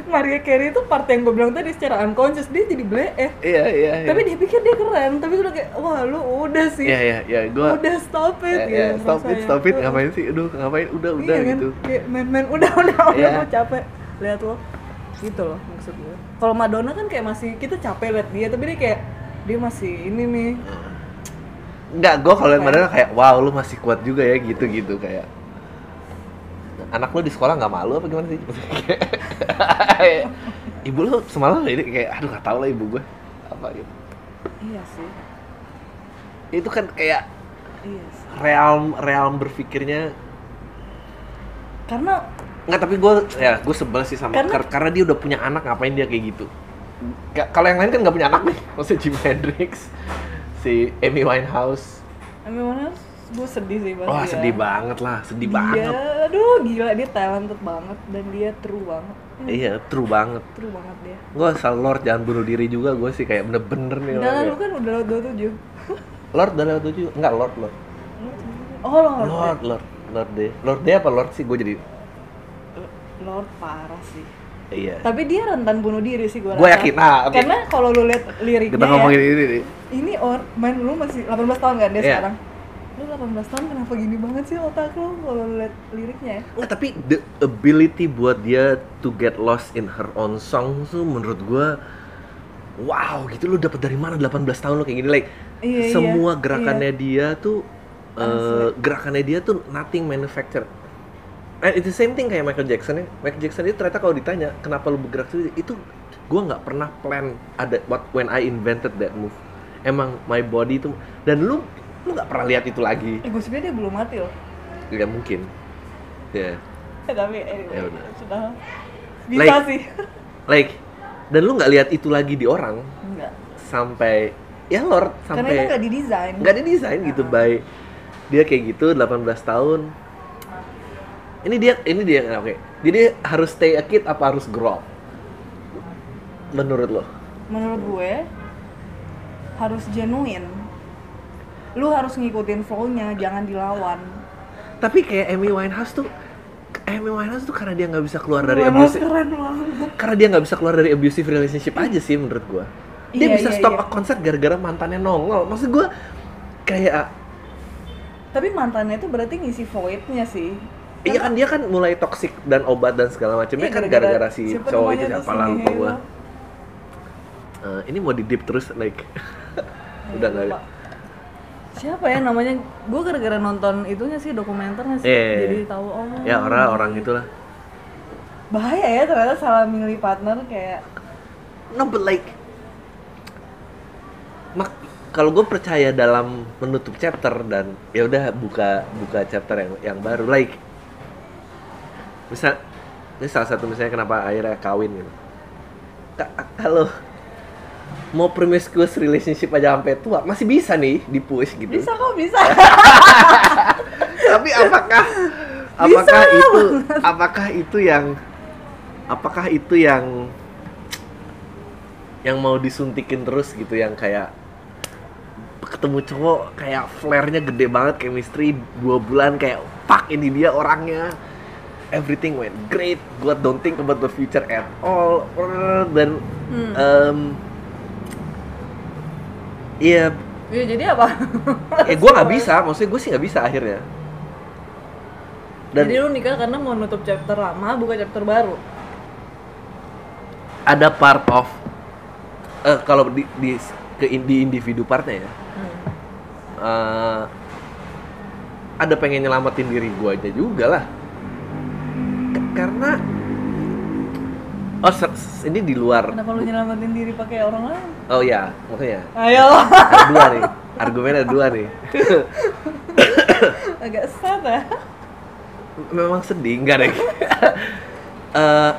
Maria Carey itu part yang gue bilang tadi secara unconscious dia jadi ble eh. Iya iya iya. tapi dia pikir dia keren tapi gue udah kayak wah lu udah sih. Iya iya iya gue udah stop it ya, ya, gitu stop it stop it. Ngapain sih? Aduh ngapain? Udah udah gitu. Kayak men udah udah udah gue capek. Lihat lo. Gitu loh maksud gue kalau Madonna kan kayak masih kita capek lihat dia tapi dia kayak dia masih ini nih Enggak, gue kalau liat? Madonna kayak wow lu masih kuat juga ya gitu-gitu kayak anak lu di sekolah nggak malu apa gimana sih? ibu lu semalam ini kayak aduh gak tau lah ibu gue apa gitu. iya sih Itu kan kayak iya sih realm realm berpikirnya karena Enggak, tapi gue ya gue sebel sih sama Karena- kar- karena dia udah punya anak ngapain dia kayak gitu. Ka- Kalau yang lain kan nggak punya anak nih, maksudnya Jimi Hendrix, si Amy Winehouse. emang mana gue sedih sih pasti Wah ya. sedih banget lah, sedih dia, banget. aduh gila dia talented banget dan dia true banget Hmm, Iya, true banget. true banget dia Gue asal Lord jangan bunuh diri juga, gue sih kayak bener-bener nih. udah lu kan udah lewat 27 Lord udah lewat tujuh, enggak Lord Lord. oh Lord Lord Lord Lord deh, Lord deh apa Lord sih? Gue jadi Lord parah sih iya. tapi dia rentan bunuh diri sih gue Gue yakin. Nah, oke. karena kalau lu lihat liriknya Kita ya, ngomongin ini nih. ini or main lu masih 18 tahun kan dia Iya. sekarang lu 18 tahun kenapa gini banget sih otak lu kalau lu lihat liriknya ya Nggak, tapi the ability buat dia to get lost in her own song tuh menurut gua wow gitu lu dapat dari mana 18 tahun lu kayak gini like Iya, iya, semua gerakannya dia tuh Asli. gerakannya dia tuh nothing manufactured It's the same thing kayak Michael Jackson ya. Michael Jackson itu ternyata kalau ditanya kenapa lu bergerak sendiri itu gua nggak pernah plan ada what when I invented that move. Emang my body itu dan lu lu nggak pernah lihat itu lagi. eh gue sebenarnya dia belum mati loh Ya mungkin. Ya. Eh, tapi anyway, Ya udah. sudah bisa Like- sih like dan lu nggak lihat itu lagi di orang enggak sampai ya Lord karena itu nggak sampai didesain nggak didesain gitu by dia kayak gitu 18 tahun ini dia ini dia oke. Jadi harus stay a kid apa harus grow up? Menurut lo? Menurut gue harus genuine. Lu harus ngikutin flow-nya jangan dilawan. Tapi kayak Amy Winehouse tuh Amy Winehouse tuh karena dia nggak bisa keluar dari abusive keren banget. karena dia nggak bisa keluar dari abusive relationship aja sih menurut gua. Dia Iya, bisa iya, stop iya. a konser gara-gara mantannya nongol. Maksud gua kayak tapi mantannya itu berarti ngisi void-nya sih Iya kan dia kan mulai toksik dan obat dan segala macamnya Iya, kan gara-gara- si cowok itu siapa lah lupa gua. Eh, ini mau di deep terus like. Udah nggak Lupa. siapa ya namanya? Gue gara-gara nonton itunya sih dokumenternya sih? Iya. jadi tahu oh ya orang orang itulah. Bahaya ya ternyata salah milih partner kayak no but like mak kalau gue percaya dalam menutup chapter dan ya udah buka buka chapter yang yang baru like misal ini salah satu misalnya kenapa akhirnya kawin gitu. Ka- kalau mau promiscuous relationship aja sampai tua masih bisa nih dipush gitu. Bisa kok bisa. Tapi apakah Bisa apakah lah, itu apakah itu yang apakah itu yang yang mau disuntikin terus gitu yang kayak ketemu cowok kayak flare-nya gede banget chemistry dua bulan kayak fuck ini dia orangnya everything went great. Gue don't think about the future at all. Dan Hmm. em, iya. Ya jadi apa? Eh gue nggak bisa. Maksudnya gue sih nggak bisa akhirnya. Dan jadi lu nikah karena mau nutup chapter lama buka chapter baru? Ada part of eh kalau di, di ke di individu partnya ya. Hmm. eh, ada pengen nyelamatin diri gue aja juga lah karena oh ini di luar. Kenapa lu nyelamatin diri pakai orang lain? Oh ya maksudnya. Ayo. Ada dua nih argumennya ada dua nih. Agak sad ya. Memang sedih enggak deh. Eh,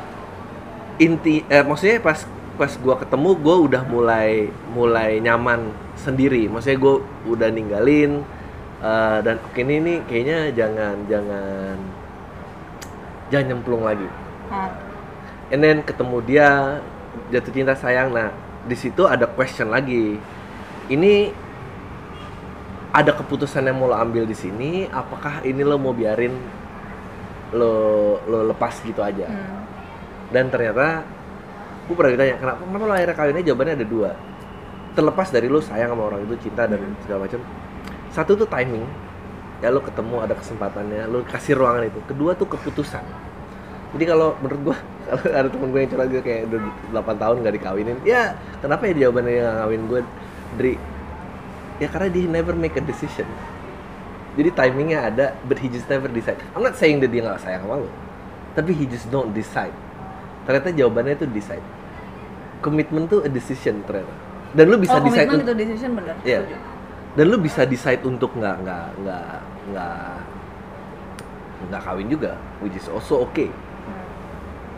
inti eh, maksudnya pas pas gua ketemu gua udah mulai mulai nyaman sendiri. Maksudnya gua udah ninggalin eh, dan oke ini nih kayaknya jangan jangan jangan nyemplung lagi. Ah. and then ketemu dia jatuh cinta sayang. Nah di situ ada question lagi. Ini ada keputusan yang mau lo ambil di sini apakah ini lo mau biarin lo lo lepas gitu aja? Hmm. dan ternyata gue pernah ditanya kenapa kenapa lo akhirnya kawinnya? Jawabannya ada dua. Terlepas dari lo sayang sama orang itu cinta dan Hmm. segala macam. Satu tuh timing ya lo ketemu ada kesempatannya lo kasih ruangan itu. Kedua tuh keputusan. Jadi kalau menurut gua kalau ada temen gue yang curhat gitu kayak udah 8 tahun gak dikawinin ya kenapa ya jawabannya yang ngawin gue Dri? Ya karena dia never make a decision. Jadi timingnya ada but he just never decide. I'm not saying that dia nggak sayang sama lo tapi he just don't decide. Ternyata jawabannya itu decide. Komitmen tuh a decision ternyata. Dan lu bisa oh, decide itu decision bener. Iya. setuju. dan lu bisa decide untuk nggak nggak nggak nggak nggak kawin juga which is also okay. Hmm.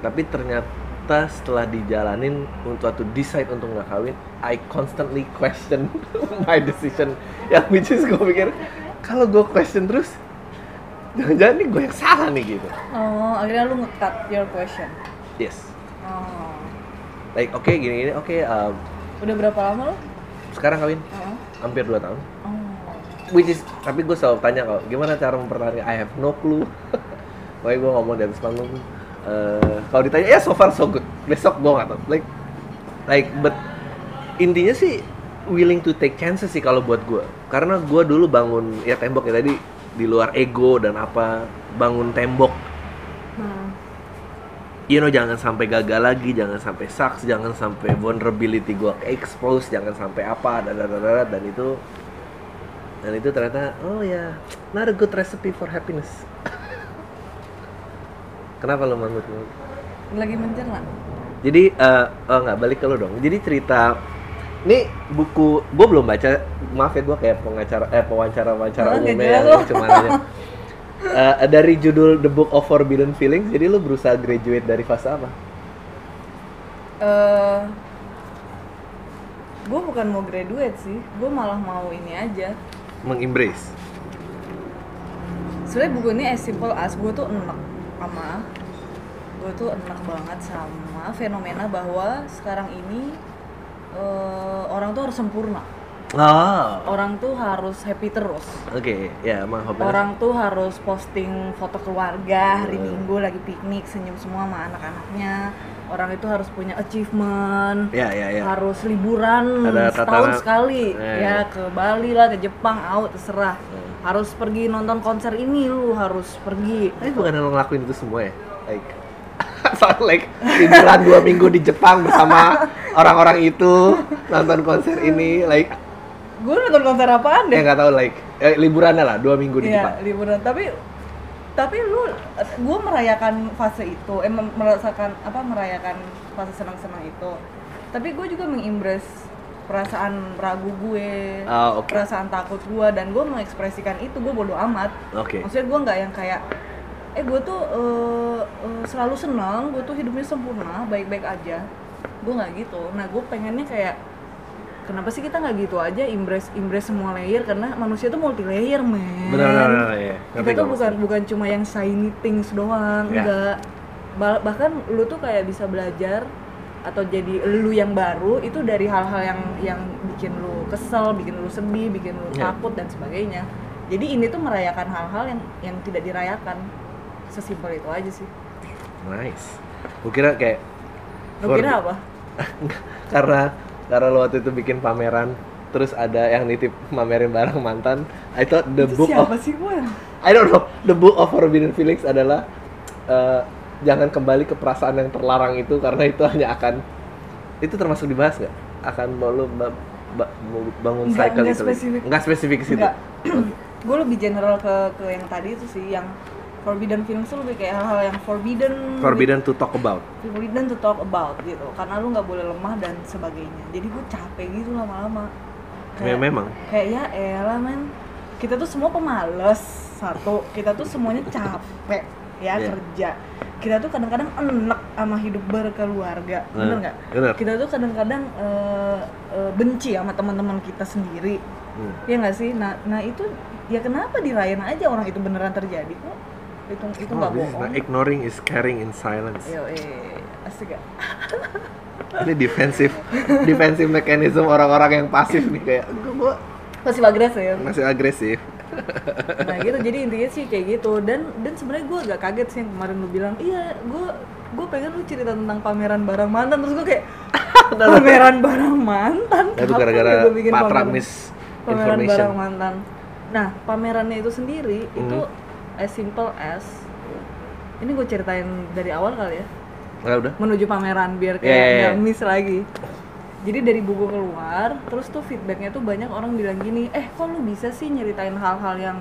tapi ternyata setelah dijalanin untuk waktu decide untuk nggak kawin I constantly question my decision. Yang which is gue pikir kalau gue question terus jangan-jangan nih gue yang salah nih gitu. Oh akhirnya lu nge-cut your question? Yes. Oh. Like oke gini gini oke um, udah berapa lama lu? sekarang kawin? Oh, hampir 2 tahun. Which is tapi gue selalu tanya kok gimana cara mempertahankan? I have no clue. Pokoknya gue ngomong di atas panggung eh, kalau ditanya ya so far so good. Besok gue nggak tahu. Like like but intinya sih willing to take chances sih kalau buat gue karena gue dulu bangun ya tembok ya tadi di luar ego dan apa bangun tembok. Hmm. you know jangan sampai gagal lagi jangan sampai sucks jangan sampai vulnerability gue expose jangan sampai apa dan dan, dan, dan, dan itu dan itu ternyata oh ya not a good recipe for happiness. Kenapa lo mangut lagi mencerna jadi eh oh nggak balik ke lo dong. Jadi cerita ini buku gue belum baca maaf ya gue kayak pengacara eh pewawancara wawancara Oh, nggak umumnya yang cuma Eh, dari judul The Book of Forbidden Feelings jadi lo berusaha graduate dari fase apa? Eh gue bukan mau graduate sih gue malah mau ini aja mengembrace. Sebenarnya buku ini as simple as gue tuh enak sama gue tuh enak banget sama fenomena bahwa sekarang ini eh, orang tuh harus sempurna. Oh orang tuh harus happy terus. Oke ya emang hobi orang tuh harus posting foto keluarga hari Hmm. minggu lagi piknik senyum semua sama anak-anaknya orang itu harus punya achievement ya ya ya. harus liburan Ada setahun sekali. Eh. ya ke Bali lah ke Jepang out terserah. Hmm. harus pergi nonton konser ini lu harus pergi. Tapi bukan lo ngelakuin itu semua ya? Like soal like liburan dua minggu di Jepang bersama orang-orang itu nonton konser ini like. Gue nonton konser apaan ya deh nggak tahu like eh, liburannya lah dua minggu di Jepang. Iya liburan. Tapi tapi lu gue merayakan fase itu eh merasakan apa merayakan fase senang-senang itu tapi gue juga mengimbres perasaan ragu gue Ah, oke. perasaan takut gue dan gue mengekspresikan itu gue bodo amat Oke. maksudnya gue nggak yang kayak eh gue tuh eh, eh, selalu senang gue tuh hidupnya sempurna baik-baik aja gue nggak gitu nah gue pengennya kayak kenapa sih kita nggak gitu aja impress impress semua layer karena manusia tuh multi layer men Benar benar ya. Kita tuh bukan bukan cuma yang shiny things doang Ya. enggak Ba- bahkan lu tuh kayak bisa belajar atau jadi lu yang baru itu dari hal-hal yang yang bikin lu kesel, bikin lu sedih, bikin lu Ya. takut dan sebagainya. Jadi ini tuh merayakan hal-hal yang yang tidak dirayakan. Sesimpel itu aja sih. Nice. Gue kira kayak Lu For- kira apa? karena karena lo waktu itu bikin pameran terus ada yang nitip mamerin barang mantan I thought the itu book of siapa sih gue? I don't know the book of forbidden feelings adalah eh, jangan kembali ke perasaan yang terlarang itu karena itu hanya akan itu termasuk dibahas nggak akan mau lo ba- ba- mau bangun Nggak- cycle nggak itu spesifik. nggak spesifik ke situ Enggak. gue lebih general ke ke yang tadi itu sih yang forbidden feelings tuh lebih kayak hal-hal yang forbidden. Forbidden to talk about. Forbidden to talk about gitu. Karena lu nggak boleh lemah dan sebagainya. Jadi gue capek gitu lama-lama. Ya, memang. kayak ya elah men. Kita tuh semua pemalas satu kita tuh semuanya capek ya Iya. kerja. Kita tuh kadang-kadang enek sama hidup berkeluarga. Bener Nah, nggak? bener. kita tuh kadang-kadang eh, eh, benci sama teman-teman kita sendiri. Hmm. ya nggak sih? Nah nah itu ya kenapa dirayain aja orang itu beneran terjadi? kok itu itu Oh, nggak is bohong ignoring is caring in silence Yo, eh, asik gak? ini defensif defensif mechanism orang-orang yang pasif nih kayak gue Masih agresif. masih agresif Nah gitu, jadi intinya sih kayak gitu. Dan dan sebenarnya gue agak kaget sih yang kemarin lu bilang, iya gue gue pengen lu cerita tentang pameran barang mantan terus gue kayak pameran barang mantan. itu gara-gara pameran- pameran barang mantan. Nah pamerannya itu sendiri itu Hmm. As simple as ini gue ceritain dari awal kali ya Nah, udah menuju pameran biar Iya, kayak iya, nggak iya. miss lagi. Jadi dari buku keluar, terus tuh feedbacknya tuh banyak orang bilang gini, eh kok lu bisa sih nyeritain hal-hal yang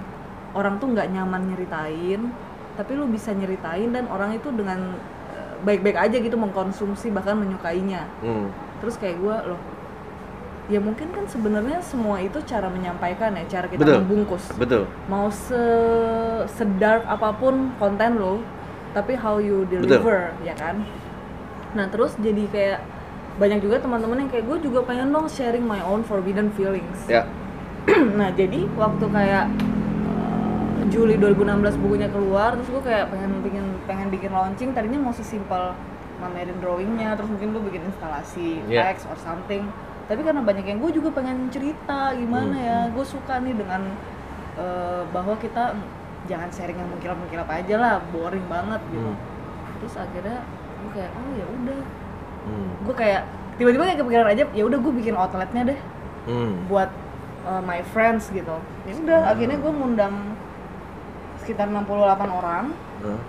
orang tuh nggak nyaman nyeritain, tapi lu bisa nyeritain dan orang itu dengan eh, baik-baik aja gitu mengkonsumsi bahkan menyukainya. hmm. Terus kayak gue loh, ya mungkin kan sebenarnya semua itu cara menyampaikan ya, cara kita Betul. membungkus. betul Mau se sedark apa pun konten lo, tapi how you deliver, ya kan? Nah terus jadi kayak banyak juga teman-teman yang kayak gue juga pengen dong sharing my own forbidden feelings. ya nah jadi waktu kayak uh, Juli 2016 bukunya keluar, terus gue kayak pengen bikin pengen bikin launching. Tadinya mau sesimpel mamerin drawingnya, terus mungkin gue bikin instalasi Yeah. teks or something. Tapi karena banyak yang gue juga pengen cerita gimana Hmm. ya, gue suka nih dengan uh, bahwa kita jangan sharing yang mengkilap-mengkilap aja lah, boring banget gitu. Hmm. Terus akhirnya gue kayak oh ya udah, hmm. gue kayak tiba-tiba kayak kepikiran aja ya udah gue bikin outletnya deh hmm. buat uh, my friends gitu ya udah akhirnya gue ngundang sekitar 68 orang Nah,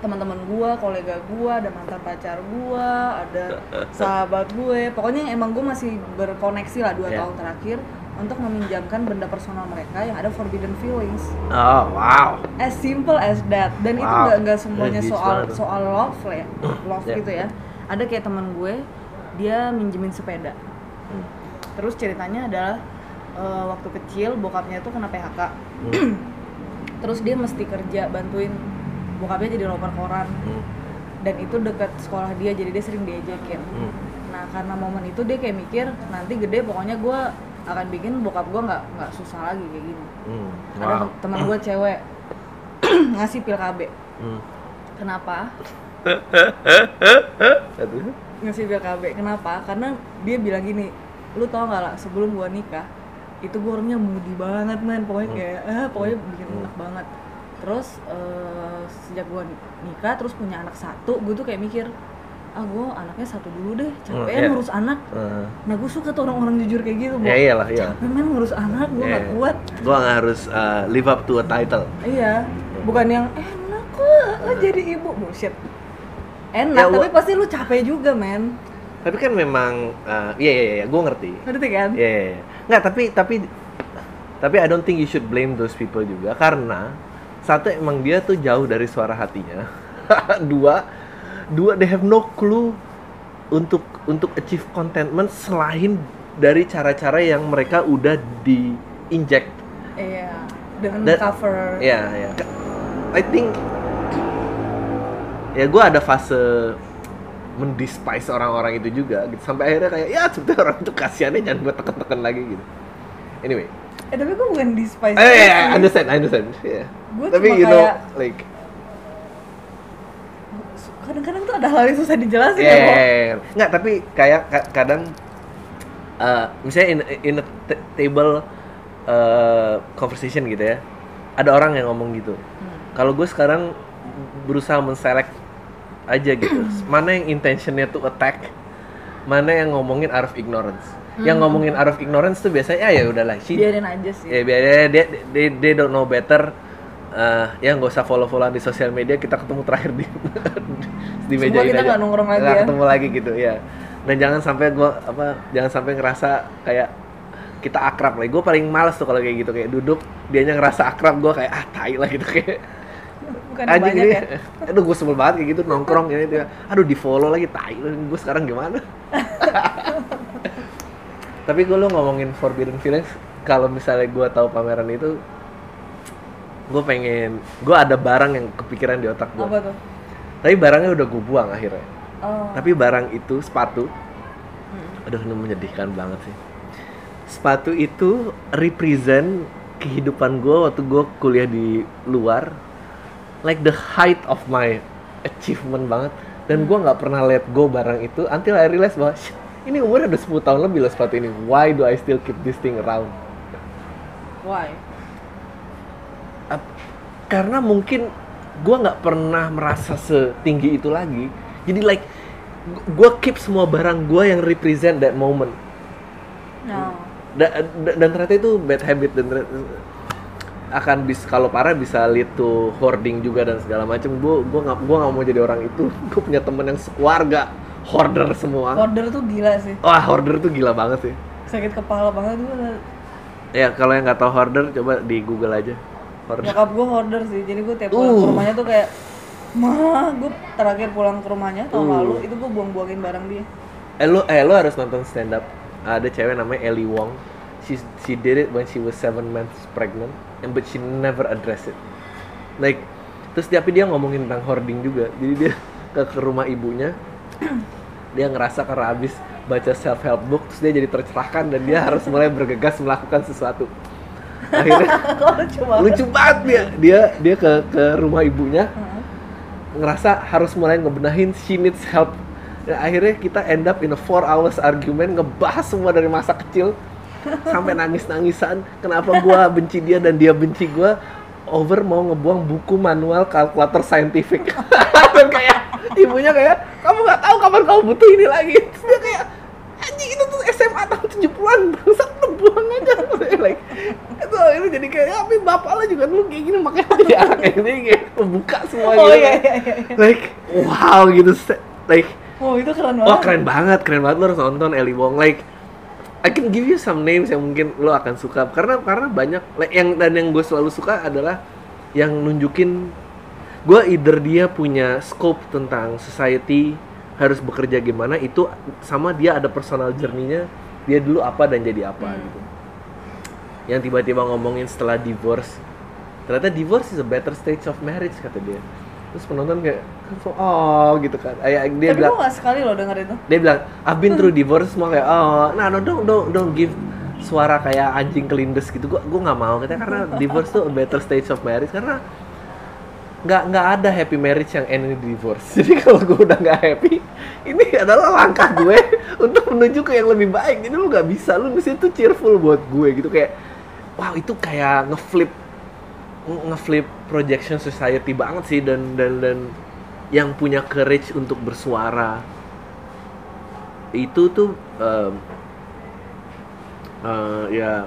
teman-teman gue kolega gue ada mantan pacar gue ada sahabat gue pokoknya emang gue masih berkoneksi lah dua Yeah. tahun terakhir untuk meminjamkan benda personal mereka yang ada forbidden feelings oh wow as simple as that dan itu Wow. nggak nggak semuanya deep soal banget. soal love lah ya love Yeah. gitu ya ada kayak teman gue dia minjemin sepeda Hmm. terus ceritanya adalah eh, waktu kecil bokapnya tuh kena PHK Hmm. terus dia mesti kerja bantuin bokapnya jadi loper koran Hmm. dan itu dekat sekolah dia jadi dia sering diajakin Hmm. nah karena momen itu dia kayak mikir nanti gede pokoknya gue akan bikin bokap gue nggak nggak susah lagi kayak gini Hmm. ada wow tem- teman gue cewek ngasih pil KB Hmm. kenapa ngasih pil KB kenapa karena dia bilang gini lu tau gak lah sebelum gua nikah itu gue orangnya moody banget man pokoknya Hmm. kayak ah pokoknya bikin Hmm. enak banget terus eh, sejak gua nikah terus punya anak satu gue tuh kayak mikir ah gue anaknya satu dulu deh capek Hmm, ya iya. ngurus anak. Uh, nah gue suka tuh orang-orang jujur kayak gitu Bo. iyalah iya. Capek men ngurus anak gue Iya. gak kuat. Gua nggak harus uh, live up to a title. Iya. Bukan yang enak kok lo jadi ibu. Bullshit. Enak Ya, tapi gua- pasti lu capek juga men. Tapi kan memang uh, iya iya iya gue ngerti. Ngerti kan? Iya, iya, iya. Nggak, tapi tapi tapi I don't think you should blame those people juga karena satu emang dia tuh jauh dari suara hatinya dua dua they have no clue untuk untuk achieve contentment selain dari cara-cara yang mereka udah di inject Iya. Dengan Dan- cover. ya ya I think ya gue ada fase mendespise orang-orang itu juga gitu sampai akhirnya kayak ya sebetulnya orang itu kasihannya jangan gue tekan-tekan lagi gitu anyway Eh tapi gue bukan di Spice eh yeah, sih. I understand I understand yeah. Gua tapi you know kayak- like Kadang-kadang tuh ada hal yang susah dijelasin yeah, ya yeah. nggak tapi kayak ka- kadang uh, misalnya in, in a table uh, conversation gitu ya ada orang yang ngomong gitu Hmm. kalau gue sekarang berusaha menselect aja gitu mana yang intentionnya tuh attack mana yang ngomongin out of ignorance yang ngomongin out of ignorance tuh biasanya ah, ya udahlah she Biarin aja sih. ya biar dia they, they don't know better Eh, ya nggak usah follow followan di sosial media kita ketemu terakhir di di meja Semua ini kita nggak nongkrong lagi Nggak ya. ketemu lagi gitu ya. Dan jangan sampai gua apa jangan sampai ngerasa kayak kita akrab. Lagi gue paling males tuh kalau kayak gitu. Kayak duduk dianya ngerasa akrab gue kayak ah tai lah gitu. Kayak Bukan anjing ini. ya. aduh gue sebel banget kayak gitu nongkrong ini dia aduh di follow lagi tai gue sekarang gimana? Tapi gue lo ngomongin forbidden feelings kalau misalnya gue tahu pameran itu gue pengen gue ada barang yang kepikiran di otak gue Apa tuh? tapi barangnya udah gue buang akhirnya Oh. tapi barang itu sepatu Hmm. aduh ini menyedihkan banget sih sepatu itu represent kehidupan gue waktu gue kuliah di luar like the height of my achievement banget dan gue nggak pernah let go barang itu until I realize bahwa "Shit, ini umurnya udah 10 tahun lebih loh sepatu ini why do I still keep this thing around Why? Karena mungkin gue nggak pernah merasa setinggi itu lagi. Jadi like gue keep semua barang gue yang represent that moment. No. Da- da- dan ternyata itu bad habit dan ternyata akan bisa kalau parah bisa lead to hoarding juga dan segala macam. Gue gue nggak gua nggak mau jadi orang itu. Gue punya temen yang sekeluarga hoarder semua. Order tuh gila sih. wah hoarder tuh gila banget sih. Sakit kepala banget gue. ya kalau yang nggak tahu hoarder coba di google aja hoarder Nyokap gue order sih. Jadi gue tiap pulang ke Uh. rumahnya tuh kayak Mah, gue terakhir pulang ke rumahnya tahun Uh. lalu itu gue buang-buangin barang dia. eh lu eh lu harus nonton stand up ada cewek namanya Ellie Wong she she did it when she was seven months pregnant and but she never address it like terus tapi dia ngomongin tentang hoarding juga jadi dia ke, ke rumah ibunya dia ngerasa karena habis baca self help book terus dia jadi tercerahkan dan dia harus mulai bergegas melakukan sesuatu akhirnya. Lucu banget. lucu banget dia. Dia dia ke ke rumah ibunya. Ngerasa harus mulai ngebenahin she needs help. Dan akhirnya kita end up in a four hours argument ngebahas semua dari masa kecil. Sampai nangis nangisan kenapa gua benci dia dan dia benci gua? Over mau ngebuang buku manual kalkulator saintifik dan kayak ibunya kayak kamu nggak tahu kapan kamu butuh ini lagi. Terus dia kayak anjing itu tuh SMA tahun 70-an bangsat buang aja. Like itu itu jadi kayak ya, tapi bapak lo juga dulu kayak gini makanya jadi anak kayak gini kayak semua Oh gitu iya iya iya. iya. like wow gitu like Oh itu keren oh banget. keren banget keren banget lo harus nonton Ellie Wong like I can give you some names yang mungkin lo akan suka karena karena banyak like, yang dan yang gue selalu suka adalah yang nunjukin gue either dia punya scope tentang society harus bekerja gimana itu sama dia ada personal journey-nya dia dulu apa dan jadi apa Hmm. gitu yang tiba-tiba ngomongin setelah divorce. Ternyata divorce is a better stage of marriage kata dia. Terus penonton kayak oh gitu kan. Kayak dia Tapi bilang gue gak sekali loh denger itu. dia bilang I've been through divorce semua kayak oh nah no don't don't don't give suara kayak anjing kelindes gitu. Gua gua nggak mau katanya karena divorce tuh a better stage of marriage karena nggak nggak ada happy marriage yang end in divorce. Jadi kalau gue udah nggak happy ini adalah langkah gue untuk menuju ke yang lebih baik. Jadi lu nggak bisa lu mesti tuh cheerful buat gue gitu. Kayak wow itu kayak ngeflip nge- ngeflip projection society banget sih dan dan dan yang punya courage untuk bersuara itu tuh em, eh, ya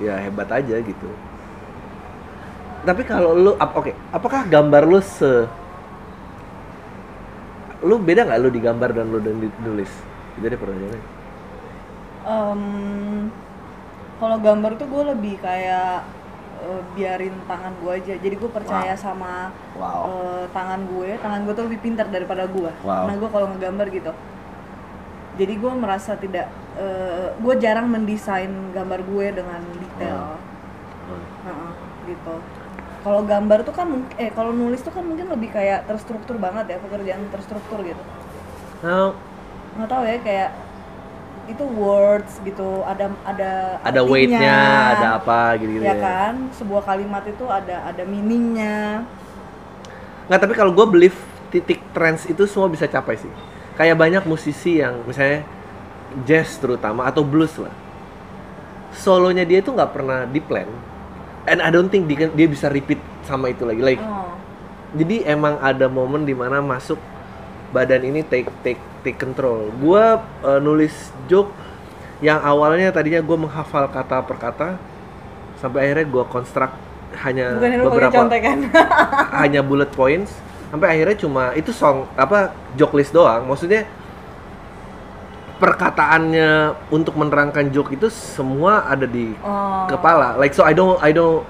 ya hebat aja gitu tapi kalau lu ap- oke apakah gambar lu se lu beda nggak lu digambar dan lu dan ditulis itu pertanyaannya Em, kalau gambar tuh gue lebih kayak eh, biarin tangan gue aja. Jadi gue percaya sama Wow. eh, tangan gue. Tangan gue tuh lebih pintar daripada gue. Wow. karena gue kalau ngegambar gitu. Jadi gue merasa tidak eh, gue jarang mendesain gambar gue dengan detail. Hmm. Heeh, gitu. Kalau gambar tuh kan eh kalau nulis tuh kan mungkin lebih kayak terstruktur banget ya pekerjaan terstruktur gitu. Nah, nggak tahu ya kayak itu words gitu ada ada ada weight-nya, ada apa gitu-gitu ya kan sebuah kalimat itu ada ada meaningnya Nggak, tapi kalau gue believe titik trends itu semua bisa capai sih. Kayak banyak musisi yang misalnya jazz terutama atau blues lah. Solonya dia itu nggak pernah di plan. And I don't think dia, dia bisa repeat sama itu lagi. Like, oh jadi emang ada momen di mana masuk badan ini take take take control. Gua eh, nulis joke yang awalnya tadinya gue menghafal kata per kata sampai akhirnya gue construct hanya bukan beberapa contekan. hanya bullet points sampai akhirnya cuma itu song apa joke list doang. Maksudnya perkataannya untuk menerangkan joke itu semua ada di oh. kepala. Like so I don't I don't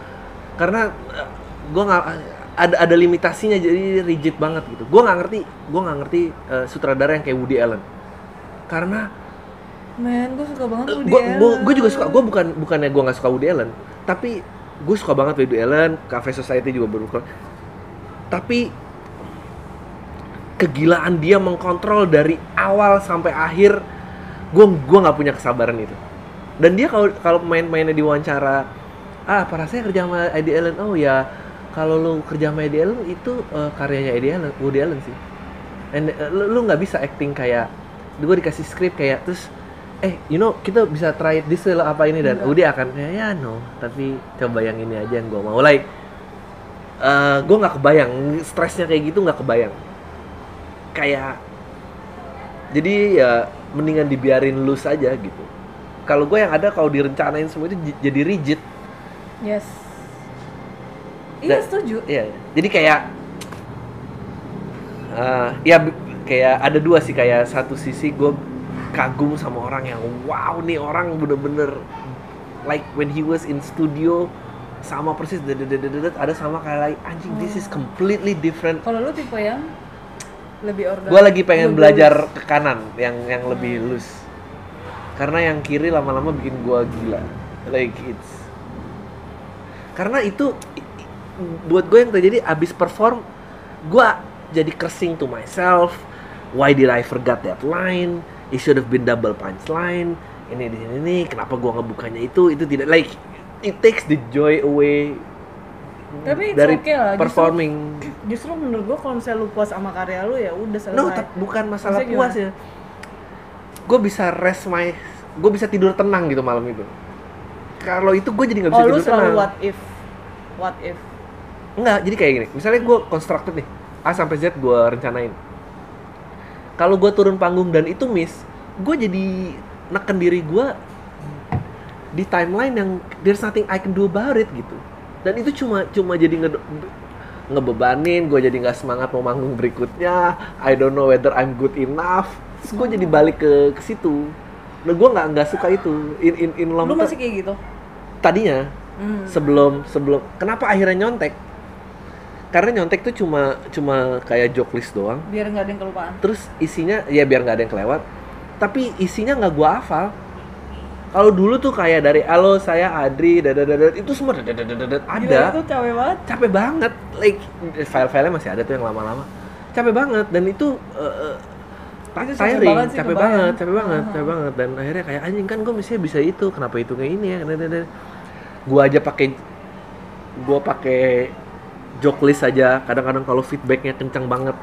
karena gue nggak ada ada limitasinya jadi rigid banget gitu. Gue nggak ngerti gue nggak ngerti eh, sutradara yang kayak Woody Allen. Karena men gue suka banget Woody gue Allen. gue juga suka gue bukan bukannya gue nggak suka Woody Allen tapi gue suka banget Woody Allen Cafe Society juga keluar. tapi kegilaan dia mengkontrol dari awal sampai akhir gue gua nggak punya kesabaran itu. Dan dia kalau kalau main-mainnya di wawancara ah apa rasanya kerja sama Eddie Allen. Oh ya kalau lu kerja sama Eddie Allen itu eh, karyanya Eddie Allen Woody Allen sih. And, eh, lu lu nggak bisa acting kayak gue dikasih skrip kayak terus eh you know kita bisa try this lo apa ini dan Enggak. Woody akan kayak ya no tapi coba yang ini aja yang gue mau. Like eh gue nggak kebayang stresnya kayak gitu nggak kebayang. Kayak jadi ya mendingan dibiarin loose aja gitu. Kalau gue yang ada kalau direncanain semua itu j- jadi rigid. Yes iya setuju. Iya, jadi kayak eh ya kayak ada dua sih kayak satu sisi gue kagum sama orang yang wow nih orang bener-bener like when he was in studio sama persis ada sama kayak like anjing this is completely different. Kalau lu tipe yang lebih organ gue lagi pengen belajar loose. ke kanan yang yang lebih loose. Karena yang kiri lama-lama bikin gue gila. Like it's karena itu buat gue yang terjadi abis perform gue jadi cursing to myself. Why did I forgot that line? It should have been double punchline. Ini di sini nih kenapa gue ngebukanya itu? Itu tidak like it takes the joy away Tapi dari okay lah, justru- performing. justru menurut gua kalau misalnya lu puas sama karya lu ya udah selesai. No, bukan masalah Maksudnya puas ya. Gue bisa rest my, gue bisa tidur tenang gitu malam itu. Kalau itu gue jadi nggak bisa oh lu tidur selalu tenang. what if? What if Enggak, jadi kayak gini. Misalnya gue constructed nih, A sampai Z gue rencanain. Kalau gue turun panggung dan itu miss, gue jadi neken diri gue di timeline yang there's nothing I can do about it gitu. Dan itu cuma cuma jadi nge ngebebanin, gue jadi nggak semangat mau manggung berikutnya. I don't know whether I'm good enough. Terus gue jadi balik ke ke situ. Nah, gue nggak nggak suka itu. In in in long lu masih kayak gitu tadinya Hmm. sebelum sebelum kenapa akhirnya nyontek karena nyontek tuh cuma cuma kayak joke list doang. Biar nggak ada yang kelupaan. Terus isinya ya biar nggak ada yang kelewat. Tapi isinya nggak gua hafal. Kalau dulu tuh kayak dari halo saya Adri dadadadad itu semua dadadadadad Gila, ada. itu capek banget. Capek banget. Like file-filenya masih ada tuh yang lama-lama. Capek banget dan itu uh, Itu capek tiring banget sih, capek banget capek banget Aha. capek banget. Dan akhirnya kayak anjing kan gue mestinya bisa itu kenapa itu kayak ini ya? Gue aja pakai gue pakai joke list aja. Kadang-kadang kalau feedbacknya kencang banget.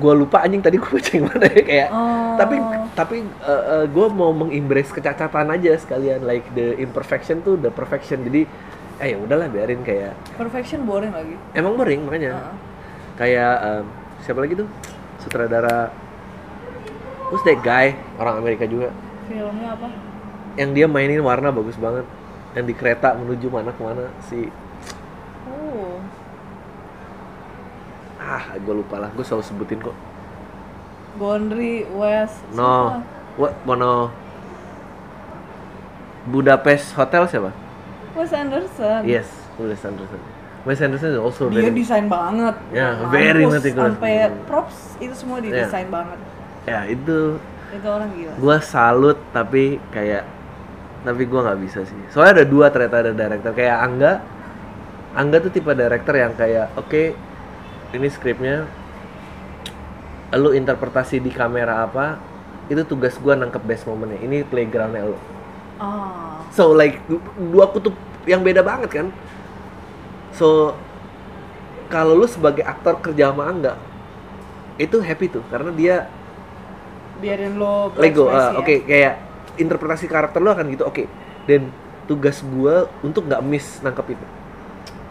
Gue lupa anjing tadi gue baca yang mana ya kayak Oh. tapi tapi gue mau mengembrace kecacatan aja sekalian like the imperfection tuh the perfection. Jadi eh ya udahlah biarin kayak perfection boring lagi. Emang boring makanya. Heeh. kayak em, siapa lagi tuh? Sutradara. Who's that guy? Orang Amerika juga. Filmnya apa? Yang dia mainin warna bagus banget. Yang di kereta menuju mana ke mana si oh ah gue lupa lah. Gue selalu sebutin kok. Gondry West no. what mono Budapest Hotel siapa? Wes Anderson. Yes Wes Anderson. Wes Anderson is also dia very desain banget. Ya, Mampus, very meticulous. sampai props itu semua didesain Ya. banget. Ya itu itu orang gila. gua salut tapi kayak tapi gua nggak bisa sih. Soalnya ada dua ternyata ada director kayak Angga. Angga tuh tipe director yang kayak oke ini skripnya lu interpretasi di kamera apa itu tugas gua nangkep best momennya ini playgroundnya lu ah so like du- dua kutub yang beda banget kan so kalau lu sebagai aktor kerja sama Angga itu happy tuh karena dia biarin lo Lego, ya. oke kayak interpretasi karakter lu akan gitu, oke. Dan tugas gua untuk nggak miss nangkep itu.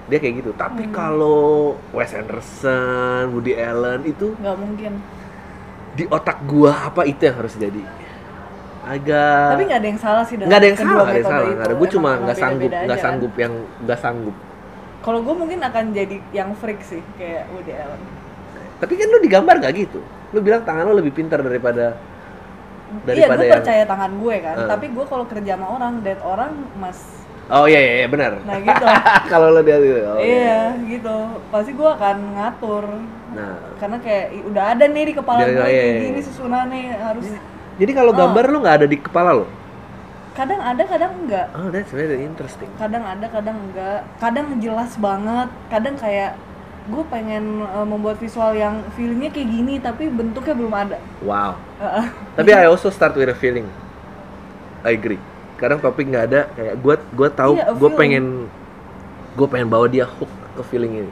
Dia kayak gitu. Tapi Hmm. kalau Wes Anderson, Woody Allen itu nggak mungkin di otak gua apa itu yang harus jadi? Agak tapi nggak ada yang salah sih nggak ada yang salah, nggak ada yang salah, nggak ada. Gue cuma nggak sanggup, nggak kan. sanggup yang nggak sanggup. kalau gue mungkin akan jadi yang freak sih kayak Woody Allen Tapi kan lu digambar nggak gitu. Lu bilang tangan lu lebih pintar daripada iya daripada gue yang percaya tangan gue kan Eh. tapi gue kalau kerja sama orang that orang mas Oh iya iya, iya benar. nah gitu kalau lu dia gitu. Oh, iya gitu pasti gue akan ngatur Nah, karena kayak "Ih, udah ada nih di kepala gue iya, iya, gini iya. susunannya harus jadi kalau Oh. gambar lu nggak ada di kepala lo? kadang ada kadang enggak Oh, that's very interesting. kadang ada kadang enggak kadang jelas banget kadang kayak gue pengen uh, membuat visual yang feelingnya kayak gini tapi bentuknya belum ada Wow. Heeh. Tapi I also start with a feeling. I agree. Kadang topik nggak ada, kayak gue gue tahu Iya, gue pengen gue pengen bawa dia hook ke feeling ini.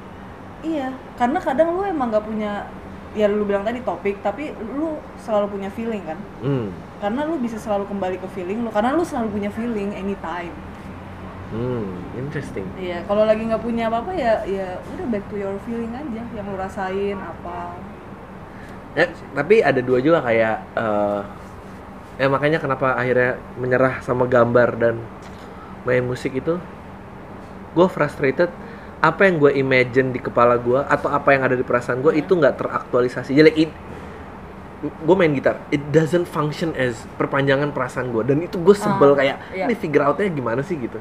iya karena kadang lu emang gak punya ya lu bilang tadi topik tapi lu selalu punya feeling kan Hmm. karena lu bisa selalu kembali ke feeling lu karena lu selalu punya feeling anytime Hmm. Interesting. iya kalau lagi nggak punya apa-apa ya ya udah back to your feeling aja yang lu rasain apa Eh, tapi ada dua juga kayak eh ya makanya kenapa akhirnya menyerah sama gambar dan main musik itu? Gue frustrated. Apa yang gue imagine di kepala gue atau apa yang ada di perasaan gue itu nggak teraktualisasi. Jadi it gue main gitar. It doesn't function as perpanjangan perasaan gue dan itu gue sebel Ah, kayak iya. ini figure outnya gimana sih? gitu.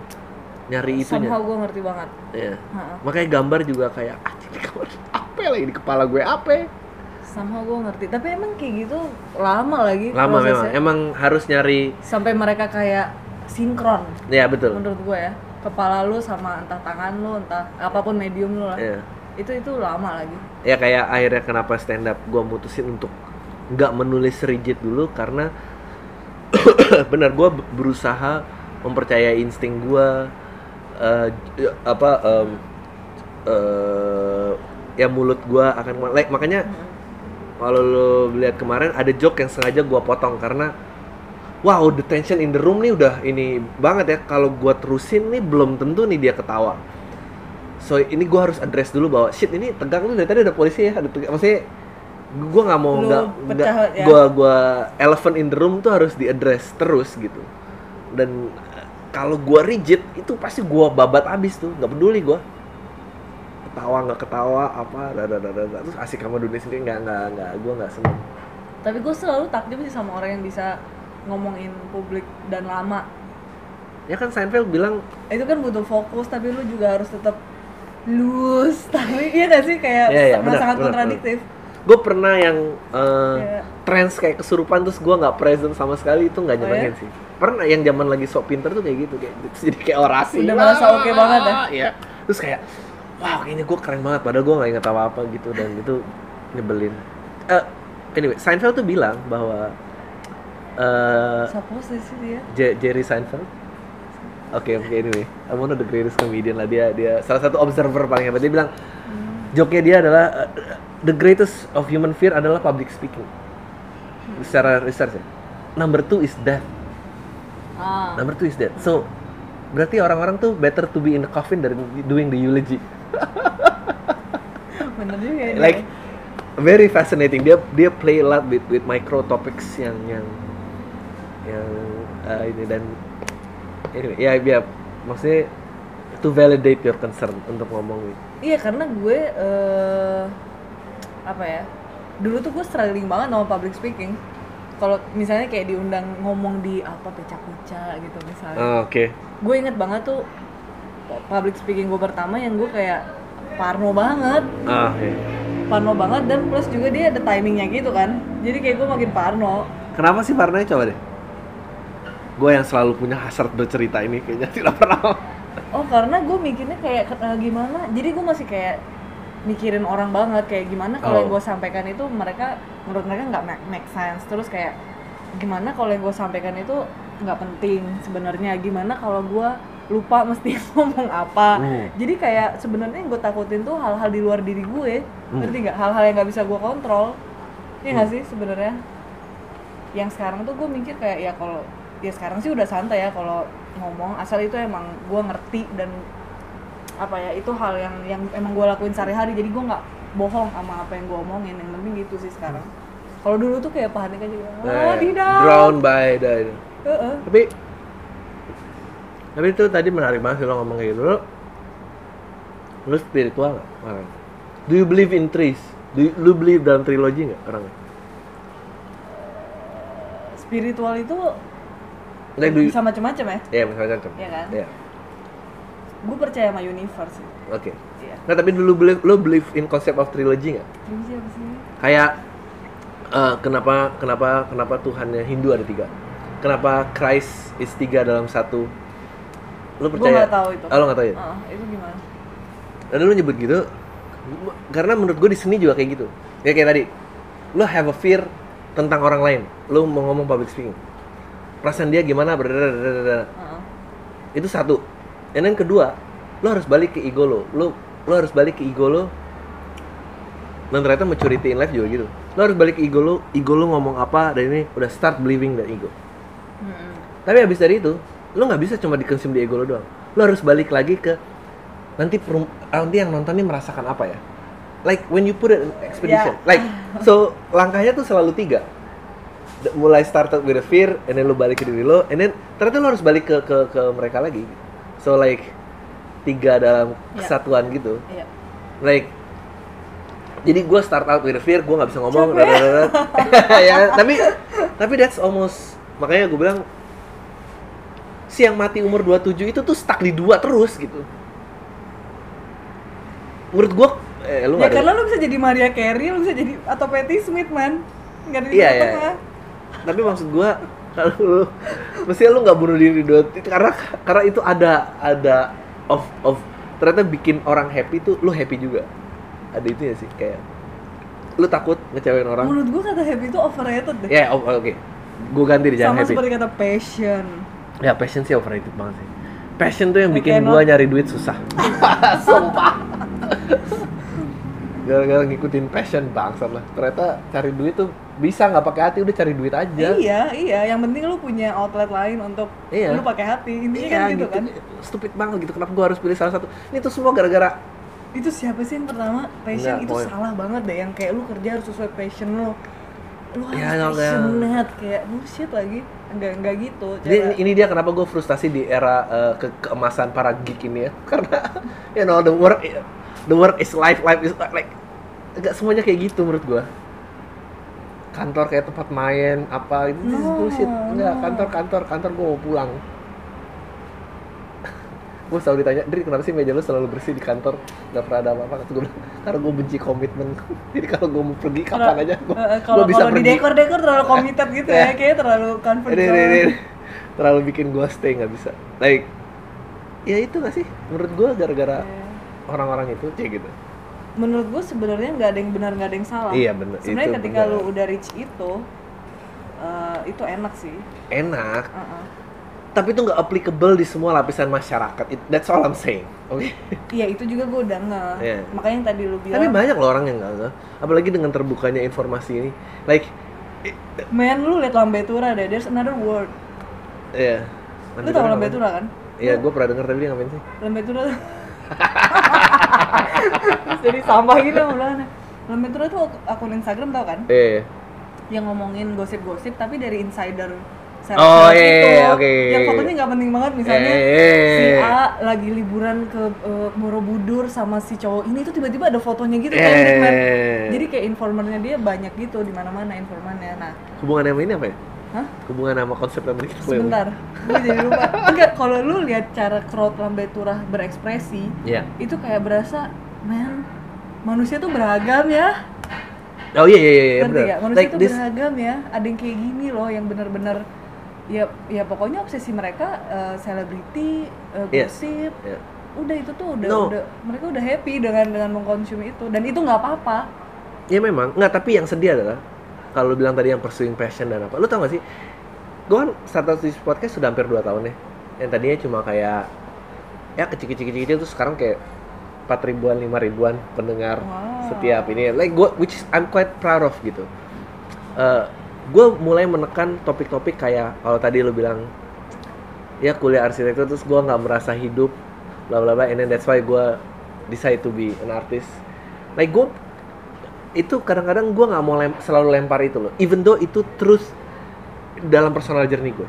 Nyari itunya somehow gue ngerti banget. Iya. Heeh. makanya gambar juga kayak ah ini gambar apa lagi di kepala gue? Apa ya?" Somehow gue ngerti. Tapi emang kayak gitu lama lagi lama memang. prosesnya. emang harus nyari sampai mereka kayak sinkron. Ya betul. Menurut gue ya. Kepala lu sama entah tangan lu entah apa pun medium lu lah. Iya. itu itu lama lagi. Ya kayak akhirnya kenapa stand up gue mutusin untuk nggak menulis rigid dulu karena benar gue berusaha mempercayai insting gue eh, ya, apa em, eh, ya mulut gue akan like, makanya kalau lo lihat kemarin ada joke yang sengaja gue potong karena wow the tension in the room nih udah ini banget ya. Kalau gue terusin nih belum tentu nih dia ketawa. So ini gue harus address dulu bahwa shit ini tegang nih dari tadi ada polisi ya. Ada tegang. maksudnya gue nggak mau nggak nggak ya. gue gua elephant in the room tuh harus diaddress terus gitu. Dan kalau gue rigid itu pasti gue babat abis tuh. Nggak peduli gue ketawa nggak ketawa apa dada dada dada. terus asik sama dunia sendiri nggak nggak nggak gue nggak seneng tapi gue selalu takjub sih sama orang yang bisa ngomongin publik dan lama ya kan Seinfeld bilang itu kan butuh fokus tapi lu juga harus tetap loose tapi iya gak sih kayak Iya, iya, sangat benar, sangat kontradiktif gue pernah yang eh, Iya. trans kayak kesurupan terus gue nggak present sama sekali itu nggak Oh, nyenengin ya? sih pernah yang zaman lagi sok pinter tuh kayak gitu kayak jadi kayak orasi Udah merasa oke banget ya? Iya. terus kayak wow ini gue keren banget padahal gue nggak inget apa apa gitu dan itu nyebelin Eh, anyway Seinfeld tuh bilang bahwa eh siapa sih dia J- Jerry Seinfeld Oke oke anyway, I'm one of the greatest comedian lah dia dia salah satu observer paling hebat dia bilang joke-nya dia adalah uh, the greatest of human fear adalah public speaking. Secara research ya. Number two is death. ah Number two is death. So berarti orang-orang tuh better to be in the coffin dari doing the eulogy. bener juga ya. Like very fascinating. Dia dia play a lot with with micro topics yang yang yang uh, ini dan anyway ya ya maksudnya to validate your concern untuk ngomong gitu. Iya karena gue eh apa ya dulu tuh gue struggling banget sama public speaking kalau misalnya kayak diundang ngomong di apa pecah-pecah gitu misalnya Oh, Oke. gue inget banget tuh public speaking gue pertama yang gue kayak parno banget Ah, iya. parno banget dan plus juga dia ada timingnya gitu kan jadi kayak gue makin parno Kenapa sih parnonya coba deh? Gue yang selalu punya hasrat bercerita ini kayaknya tidak pernah. oh karena gue mikirnya kayak eh, gimana jadi gue masih kayak mikirin orang banget kayak gimana kalau Oh. yang gue sampaikan itu mereka menurut mereka nggak make, make sense terus kayak gimana kalau yang gue sampaikan itu nggak penting sebenarnya gimana kalau gue lupa mesti ngomong apa. Hmm. jadi kayak sebenarnya yang gue takutin tuh hal-hal di luar diri gue. Hmm. ngerti nggak? Hal-hal yang nggak bisa gue kontrol. Ya nggak sih sebenarnya? Yang sekarang tuh gue mikir kayak ya kalau ya sekarang sih udah santai ya kalau ngomong. Asal itu emang gue ngerti dan apa ya itu hal yang yang emang gue lakuin sehari-hari. Jadi gue nggak bohong sama apa yang gue omongin. Yang penting gitu sih sekarang. Kalau dulu tuh kayak panik aja ah Eh, tidak. drown by the Heeh. tapi tapi itu tadi menarik banget sih lo ngomong kayak gitu. Lo lo spiritual nggak orang do you believe in trees? Do you, lu believe dalam trilogi nggak orangnya? Spiritual itu like do you, bisa macam-macam ya? Ya macam-macam. Iya kan? ya gue percaya sama universe sih. oke. Iya. Nah tapi dulu believe lo believe in concept of trilogy nggak? Ini siapa sih? Kayak eh, kenapa kenapa kenapa Tuhannya Hindu ada tiga? Kenapa Christ is tiga dalam satu lo gue percaya nggak tahu itu oh, lo nggak tahu ya Heeh, itu gimana Dan lu nyebut gitu karena menurut gue di seni juga kayak gitu. Ya kayak tadi, lu have a fear tentang orang lain. Lu mau ngomong public speaking. Perasaan dia gimana? berdadadadadada. Heeh. Itu satu. Dan yang kedua, lu harus balik ke ego lo. Lu lu harus balik ke ego lo. Dan ternyata maturity in life juga gitu. Lu harus balik ke ego lo, ego lo ngomong apa dan ini udah start believing that ego. Mm-mm. Tapi habis dari itu, lu nggak bisa cuma dikonsum di ego lo doang. Lu harus balik lagi ke nanti perum- nanti yang nonton ini merasakan apa ya? Like when you put it in expedition, Ya. like so langkahnya tuh selalu tiga. Mulai started with a fear, and then lu balik ke diri lo, and then ternyata lu harus balik ke ke, ke mereka lagi. So like tiga dalam Ya. kesatuan gitu. Iya. Like jadi gue start out with a fear, gue nggak bisa ngomong, ya, tapi tapi that's almost makanya gue bilang si yang mati umur 27 itu tuh stuck di dua terus gitu. Menurut gue, eh lu Ya nggak ada- karena lu bisa jadi Maria Carey, lu bisa jadi atau Patti Smith man. Enggak ada di Iya, iya. tengah. tapi maksud gue kalau lu mestinya lu nggak bunuh diri dua karena karena itu ada ada of of ternyata bikin orang happy tuh lu happy juga ada itu ya sih kayak lu takut ngecewain orang Menurut gua kata happy itu overrated deh. Ya, o- oke. Gue ganti di jangan Sama happy. seperti kata passion. Ya, passion sih overrated banget sih. Passion tuh yang bikin cannot- gua nyari duit susah. Sumpah. Gara-gara ngikutin passion bangsat lah. Ternyata cari duit tuh bisa nggak pakai hati udah cari duit aja. Iya, iya. Yang penting lu punya outlet lain untuk Iya. lu pakai hati. Intinya Iya, kan gitu, kan. Stupid banget gitu. Kenapa gua harus pilih salah satu? Ini tuh semua gara-gara Itu siapa sih yang pertama? Passion Enggak, itu pokoknya- salah banget deh yang kayak lu kerja harus sesuai passion lu. Lu harus Ya, enggak, enggak. passionate kayak bullshit lagi. Enggak enggak gitu. Jadi cara- ini, ini dia kenapa gue frustasi di era eh, ke keemasan para geek ini ya. Karena you know the work the work is life, life is like enggak semuanya kayak gitu menurut gua. Kantor kayak tempat main apa itu No, bullshit. Enggak, no. kantor kantor kantor gua mau pulang. Gue selalu ditanya, Dri kenapa sih meja lu selalu bersih di kantor? Gak pernah ada apa-apa. Kata gue bilang, karena gue benci komitmen. Jadi kalau gue mau pergi kapan Kalau- aja, gue eh, kalau bisa kalau di pergi. dekor-dekor terlalu committed gitu ya, kayaknya terlalu confident. ini, ini, ini, ini. terlalu bikin gua stay nggak bisa like ya itu gak sih menurut gua gara-gara Iya. orang-orang itu kayak gitu Menurut gue sebenarnya nggak ada yang benar nggak ada yang salah. Iya, bener. Sebenarnya ketika bener. lu udah reach itu, eh, itu enak sih. enak Uh-uh. Tapi itu nggak applicable di semua lapisan masyarakat It- that's all I'm saying oke Iya itu juga gue udah nge. Iya. Makanya yang tadi lu bilang. tapi banyak loh orang yang nggak nggak apalagi dengan terbukanya informasi ini like Men lu liat Lambetura deh, there's another world. ya Lu tau Lambetura kan? Iya, gue pernah denger tapi dia ngapain sih? Lambetura tuh Terus jadi sampah gitu belakangnya Lambetura tuh ak- akun Instagram tau kan? Eh, Yang ngomongin gosip-gosip tapi dari insider Oh, seleb-seleb iya, gitu. iya, oke. Yang fotonya nggak penting banget misalnya Eh. si A lagi liburan ke eh, Borobudur sama si cowok ini tuh tiba-tiba ada fotonya gitu kan man. Jadi kayak informernya dia banyak gitu di mana-mana informannya. Nah, hubungannya sama ini apa ya? hah? Hubungan sama konsep yang kita Sebentar. gue jadi lupa enggak kalau lu lihat cara crowd lambe turah berekspresi Iya. itu kayak berasa man manusia tuh beragam ya Oh iya iya iya benar. nggak? manusia Like tuh this beragam ya ada yang kayak gini loh yang benar-benar ya ya pokoknya obsesi mereka eh, selebriti Iya. gosip Iya. udah itu tuh udah No. udah mereka udah happy dengan dengan mengkonsumsi itu dan itu nggak apa-apa Ya memang, nggak tapi yang sedih adalah kalau bilang tadi yang pursuing passion dan apa, lu tau gak sih? Gue kan start di podcast sudah hampir 2 tahun ya. Yang tadinya cuma kayak ya kecil-kecil-kecil terus sekarang kayak 4 ribuan, 5 ribuan pendengar Wow. setiap ini. Like gue, which is I'm quite proud of gitu. Gue mulai menekan topik-topik kayak kalau tadi lu bilang ya kuliah arsitektur terus gue nggak merasa hidup bla bla bla and then that's why gue decide to be an artist. Like gue itu kadang-kadang gue nggak mau lem- selalu lempar itu loh even though itu terus dalam personal journey gue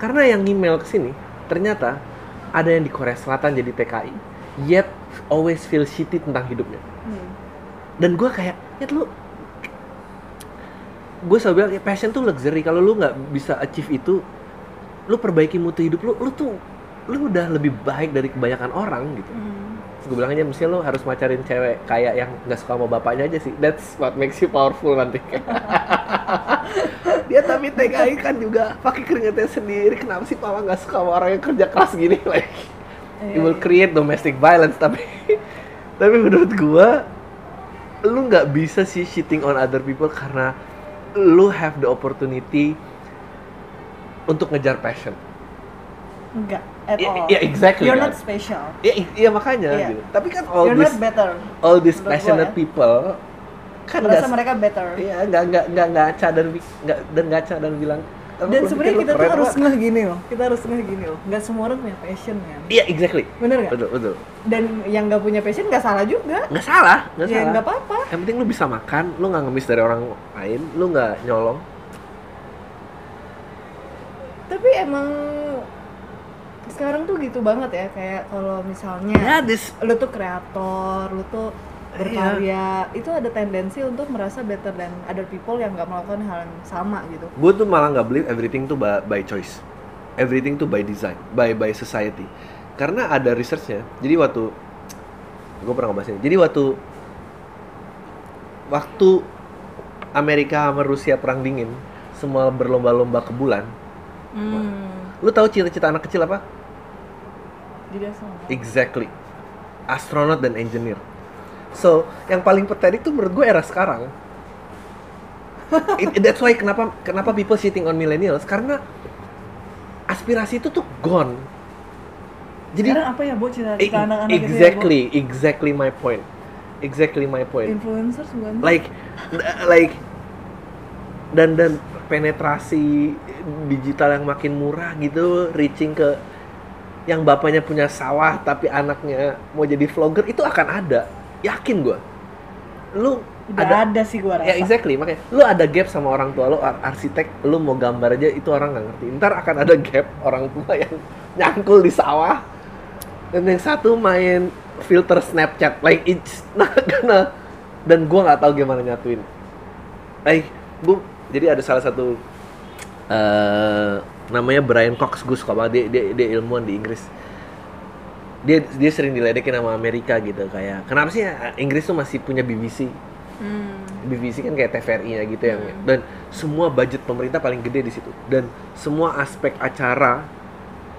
karena yang email ke sini ternyata ada yang di Korea Selatan jadi TKI yet always feel shitty tentang hidupnya. Hmm. dan gue kayak ya lu gue selalu bilang ya, passion tuh luxury. Kalau lu nggak bisa achieve itu lu perbaiki mutu hidup lu lu tuh lu udah lebih baik dari kebanyakan orang gitu. Hmm. gue bilang aja mesti lu harus macarin cewek kayak yang nggak suka sama bapaknya aja sih. That's what makes you powerful nanti. Dia tapi TKI kan juga. Pakai keringatnya sendiri. Kenapa sih papa nggak suka sama orang yang kerja keras gini? Like it Iya, will iya. create domestic violence tapi tapi menurut gua lu nggak bisa sih cheating on other people karena lu have the opportunity untuk ngejar passion enggak at Iya, all iya, exactly, you're kan. not special ya iya makanya Iya. gitu. tapi kan all you're this not better all these passionate ya. people kan merasa nggak mereka better iya nggak nggak nggak ngaca dan bi- nggak dan ngaca dan bilang "Lu dan sebenarnya kita tuh harus Pak." ngeh gini loh. Kita harus ngeh gini loh. Nggak semua orang punya passion kan? Iya exactly. Bener nggak? Betul betul. Dan yang nggak punya passion nggak salah juga. Nggak salah nggak ya salah. nggak apa-apa. Yang penting lu bisa makan lu nggak ngemis dari orang lain lu nggak nyolong. Tapi emang sekarang tuh gitu banget ya kayak kalau misalnya ya this lu tuh kreator lu tuh Iya. berkarya. Itu ada tendensi untuk merasa better than other people yang nggak melakukan hal yang sama gitu. Gue tuh malah nggak believe everything tuh by, by choice. Everything tuh by design by by society. Karena ada researchnya. Jadi waktu gue pernah ngebahas ini. Jadi waktu waktu Amerika sama Rusia perang dingin semua berlomba-lomba ke bulan hmm. lu tahu cita-cita anak kecil apa? Jadi exactly. Astronot dan engineer so yang paling pathetic tuh menurut gue era sekarang. It- that's why kenapa kenapa people sitting on millennials? Karena aspirasi itu tuh gone. Jadi sekarang apa ya e- cita-cita anak-anak itu ya, exactly exactly my point. Exactly my point. Influencers bukan like like dan dan penetrasi digital yang makin murah gitu reaching ke yang bapaknya punya sawah tapi anaknya mau jadi vlogger itu akan ada yakin gua. Lu udah ada ada, sih gua rasa. Ya exactly makanya. Lu ada gap sama orang tua lu ar- arsitek lu mau gambar aja itu orang nggak ngerti. Ntar akan ada gap orang tua yang nyangkul di sawah. Dan yang satu main filter Snapchat like it's not gonna dan gua nggak tahu gimana nyatuin. Like gua jadi ada salah satu eh namanya Brian Cox gue suka banget. Dia, dia dia ilmuwan di Inggris dia dia sering diledekin sama Amerika gitu kayak kenapa sih ya, Inggris tuh masih punya BBC hmm. BBC kan kayak TVRI-nya gitu yang dan semua budget pemerintah paling gede di situ dan semua aspek acara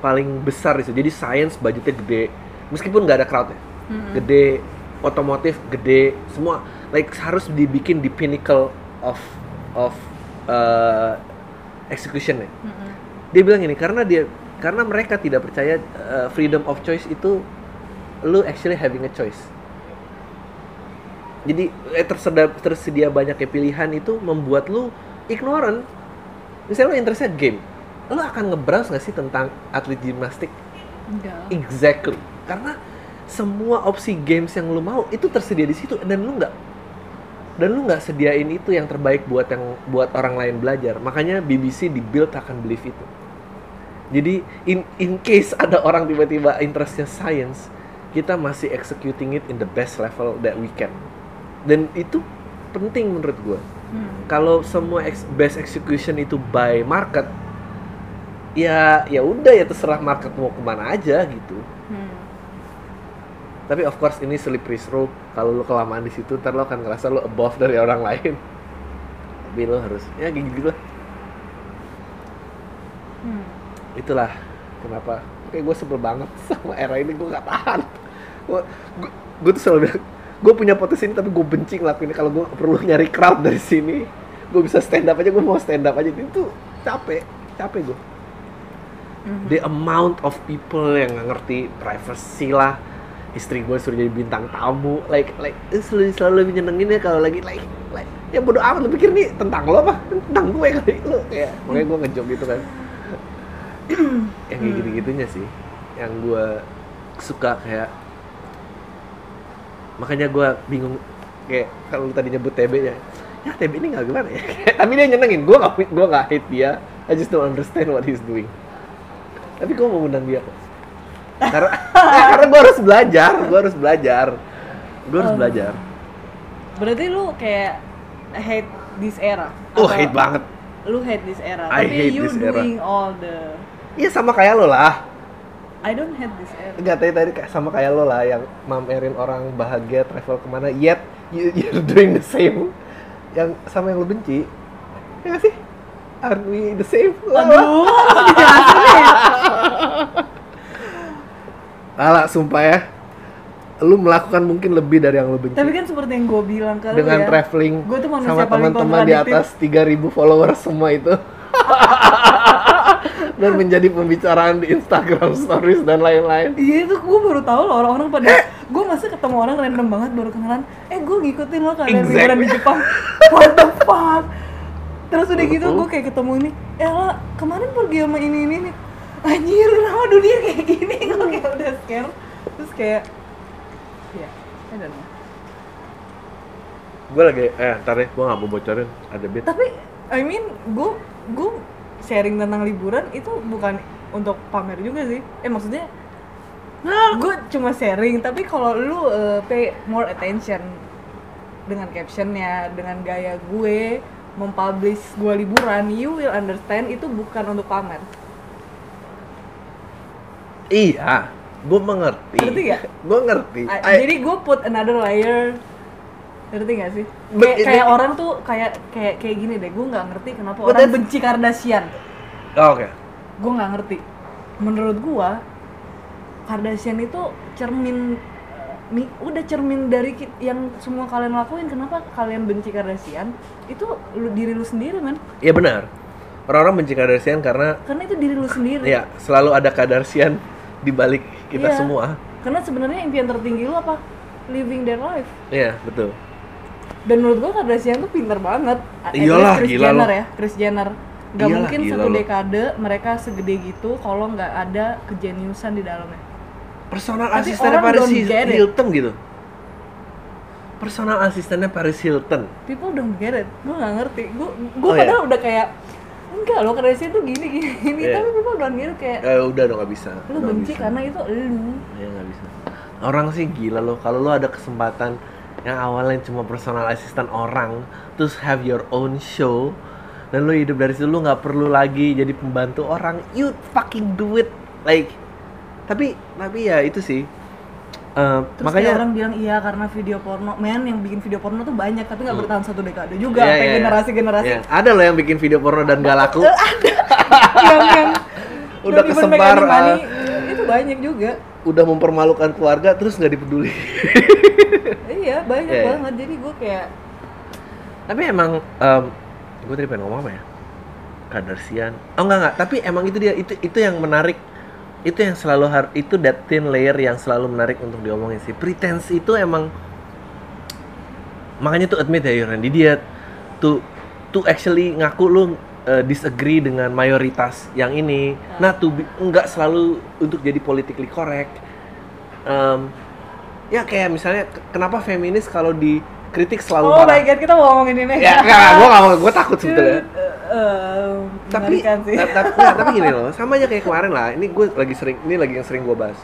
paling besar di situ. Jadi science budgetnya gede meskipun nggak ada crowd ya. Gede, otomotif gede, semua like harus dibikin di pinnacle of of uh, execution ya. Mm-mm. Dia bilang ini karena dia karena mereka tidak percaya uh, freedom of choice itu lu actually having a choice. Jadi eh, tersedia tersedia banyaknya pilihan itu membuat lu ignorant. Misalnya lu interestnya game, lu akan nge-browse nggak sih tentang atlet gimnastik? enggak Exactly. Karena semua opsi games yang lu mau itu tersedia di situ dan lu nggak dan lu nggak sediain itu yang terbaik buat yang buat orang lain belajar. Makanya BBC dibuild akan believe itu. Jadi in in case ada orang tiba-tiba interestnya science, kita masih executing it in the best level that we can. Dan itu penting menurut gua. Hmm. Kalau semua ex- best execution itu by market, ya ya udah ya terserah market mau ke mana aja gitu Hmm. tapi of course ini slippery slope kalau lu kelamaan di situ ntar lo akan ngerasa lo above dari orang lain tapi lo harus ya gitu lah Hmm. Itulah kenapa. Kayak gue sebel banget sama era ini gue gak tahan. Gue gue tuh selalu bilang gue punya potensi ini tapi gue benci ngelakuin ini. Kalau gue perlu nyari crowd dari sini gue bisa stand up aja gue mau stand up aja. Itu capek capek gue Mhm. the amount of people yang nggak ngerti privacy lah istri gue suruh jadi bintang tamu. Like like eh, selalu selalu lebih nyenengin ya kalau lagi like like ya bodo amat lu pikir nih tentang lo apa? Tentang gue kali lo kayak makanya gue ngejok gitu kan yang kayak gitu gitunya sih. Yang gue suka kayak makanya gue bingung kayak kalau tadi nyebut TB ya. Ya TB ini nggak gimana ya? Tapi dia nyenengin. Gue gak gue gak hate dia. I just don't understand what he's doing. Tapi gue mau undang dia kok. Karena ya, karena gue harus belajar. Gue harus belajar. Gue harus Oh. belajar. Berarti lu kayak hate this era? oh Atau hate banget. Lu hate this era, I tapi hate you this era. doing all the iya sama kayak lo lah. I don't hate this era. Enggak tadi tadi kayak sama kayak lo lah yang mamerin orang bahagia travel ke mana yet you, you're doing the same yang sama yang lo benci. Ya nggak sih? Are we the same? Aduh, dijelasin. Alah, sumpah ya. Lu melakukan mungkin lebih dari yang lo benci. Tapi kan seperti yang gue bilang ke lu dengan ya. traveling Gua tuh sama teman-teman di atas 3000 followers semua itu dan menjadi pembicaraan di Instagram stories dan lain-lain. Iya itu gue baru tahu loh orang-orang pada gue masa ketemu orang random banget baru kenalan eh gue ngikutin lo kalian Exactly. liburan di Jepang. What the fuck? Terus udah gitu gue kayak ketemu ini eh lah kemarin pergi sama ini ini nih anjir kenapa dunia kayak gini. Gue kayak udah scare terus kayak ya I don't know. Gue lagi eh ntar deh gue gak mau bocorin ada bit. Tapi I mean gue gue sharing tentang liburan itu bukan untuk pamer juga sih. Eh maksudnya gue cuma sharing tapi kalau lu uh, pay more attention dengan captionnya dengan gaya gue mempublish gue liburan you will understand itu bukan untuk pamer. Iya gue mengerti. Ngerti gak? gue ngerti. Ah, I- jadi gue put another layer ngerti gak sih? Kayak kayak orang tuh kayak kayak kayak gini deh gue nggak ngerti kenapa But orang benci Kardashian. Oh, oke. Gue nggak ngerti. Menurut gue Kardashian itu cermin mi- udah cermin dari yang semua kalian lakuin kenapa kalian benci Kardashian? Itu lu diri lu sendiri men. Iya benar. Orang-orang benci Kardashian karena karena itu diri lu sendiri. Ya selalu ada Kardashian di balik kita Iya. semua. Karena sebenarnya impian tertinggi lu apa? Living their life. Iya betul dan menurut gua Kardashian tuh pinter banget. Iyalah, Kris gila Jenner ya Kris Jenner. Gak Iyalah, mungkin gila satu lo. dekade mereka segede gitu kalau nggak ada kejeniusan di dalamnya. Personal Tapi asistennya Paris. Hilton gitu. Personal asistennya Paris Hilton. People don't get it. Gue nggak ngerti. Gue gue Oh, padahal udah kayak enggak lo Kardashian tuh gini gini, gini. Iya. tapi people don't get it kayak eh udah dong nggak bisa. Lu benci bisa. karena itu lu. Ya nggak bisa. Orang sih gila loh kalau lo ada kesempatan yang awalnya cuma personal assistant orang terus have your own show. Dan lo hidup dari situ lo nggak perlu lagi jadi pembantu orang. You fucking do it. Like tapi tapi ya itu sih. Eh, terus makanya orang bilang iya karena video porno. Men yang bikin video porno tuh banyak tapi nggak bertahan satu dekade juga. Iya, sampai iya, iya. generasi generasi ya, ada loh yang bikin video porno dan gak laku. Yang yang Udah kesebar, ah. itu banyak juga udah mempermalukan keluarga terus nggak dipeduli. Iya banyak Iya, iya. banget. Jadi gue kayak tapi emang gue tadi pengen ngomong apa ya? Kardashian oh enggak enggak tapi emang itu dia itu itu yang menarik. Itu yang selalu har itu that thin layer yang selalu menarik untuk diomongin sih. Pretense itu emang makanya tuh admit ya Yoran. Di dia tuh tuh actually ngaku lu uh, disagree dengan mayoritas yang ini. Nah. Tuh bi- nggak selalu untuk jadi politically correct. Em, ya kayak misalnya ke- kenapa feminis kalau dikritik selalu oh marah? my god kita mau ngomongin ini. Ya enggak gue gak mau gue takut sebetulnya. Eh, tapi sih. ta- ta- nggak, tapi gini loh sama aja kayak kemarin lah ini gue lagi sering ini lagi yang sering gue bahas.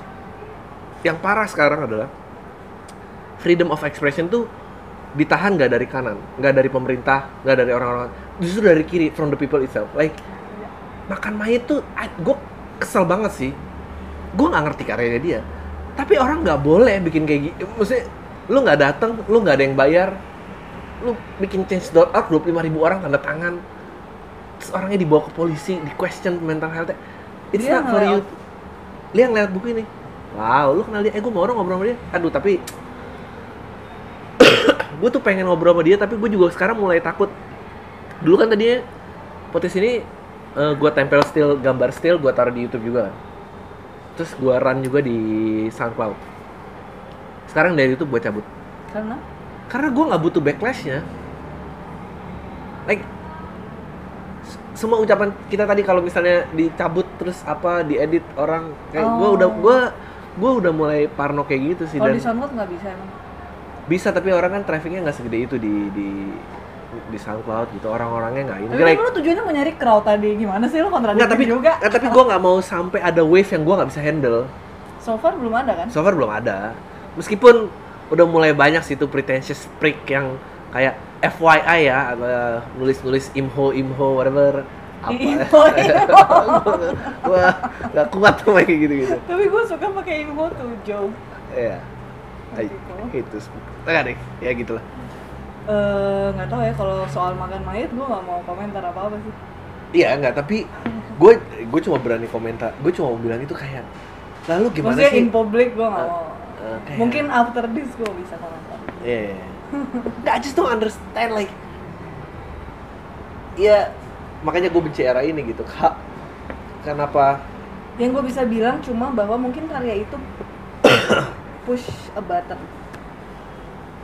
Yang parah sekarang adalah freedom of expression tuh ditahan nggak dari kanan nggak dari pemerintah nggak dari orang-orang justru dari kiri from the people itself. Like makan mayat tuh gue kesel banget sih. Gue nggak ngerti karyanya dia. Tapi orang nggak boleh bikin kayak gitu maksudnya lu nggak datang lu nggak ada yang bayar lu bikin change.org 25 ribu orang tanda tangan terus orangnya dibawa ke polisi di question mental health it's Dia not for you. dia ngeliat buku ini. Wow lu kenal dia? Eh gue mau orang ngobrol sama dia. Aduh tapi gue tuh pengen ngobrol sama dia tapi gue juga sekarang mulai takut dulu kan tadinya podcast ini gue tempel still gambar still gue taruh di YouTube juga terus gue run juga di SoundCloud. Sekarang dari YouTube gue cabut. Karena? Karena gue nggak butuh backlashnya. Like semua ucapan kita tadi kalau misalnya dicabut terus apa diedit orang kayak gue Oh. udah gue gue udah mulai parno kayak gitu sih kalau dan di SoundCloud nggak bisa emang. bisa tapi orang kan trafficnya nggak segede itu di di di SoundCloud gitu orang-orangnya nggak ini. Tapi like lu tujuannya mau nyari crowd tadi gimana sih? Lu kontradiktif nggak tapi juga? nggak, tapi gue nggak mau sampai ada wave yang gue nggak bisa handle. So far belum ada kan? so far belum ada. Meskipun udah mulai banyak sih tuh pretentious prick yang kayak FYI ya ada nulis-nulis imho imho whatever. Apa? Info, gua nggak kuat sama kayak gitu gitu Tapi gue suka pakai info tuh joke. ya itu enggak deh ya gitulah Eh nggak tahu ya kalau soal makan mayat gue nggak mau komentar apa apa sih. iya enggak tapi gue gue cuma berani komentar gue cuma mau bilang itu kayak lalu gimana Maksudnya sih in public gue nggak Eh, mau. eh, kayak- Mungkin after this gue bisa komentar. Iya. Nggak, I just don't understand like. Iya, makanya gue benci era ini gitu. Kak, kenapa? Yang gue bisa bilang cuma bahwa mungkin karya itu push a button.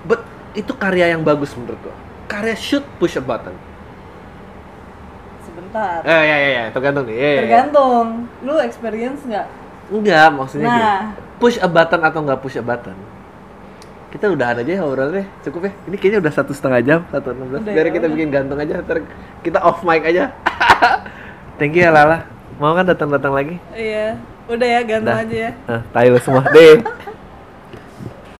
But itu karya yang bagus menurut gue. Karya should push a button. Sebentar. Eh, ya, ya, ya, tergantung nih. Iya, iya, iya. Tergantung. Lu experience nggak? Enggak, maksudnya gini. Nah. Push a button atau nggak push a button? Kita udahan aja ya obrolannya, cukup ya. Ini kayaknya udah satu setengah jam, satu enam belas. Biar ya, kita bikin gantung aja, ntar kita off mic aja. Thank you ya Lala. Mau kan datang-datang lagi? Iya. Udah ya, gantung Dah. aja ya. Ah, tayo semua. Deh.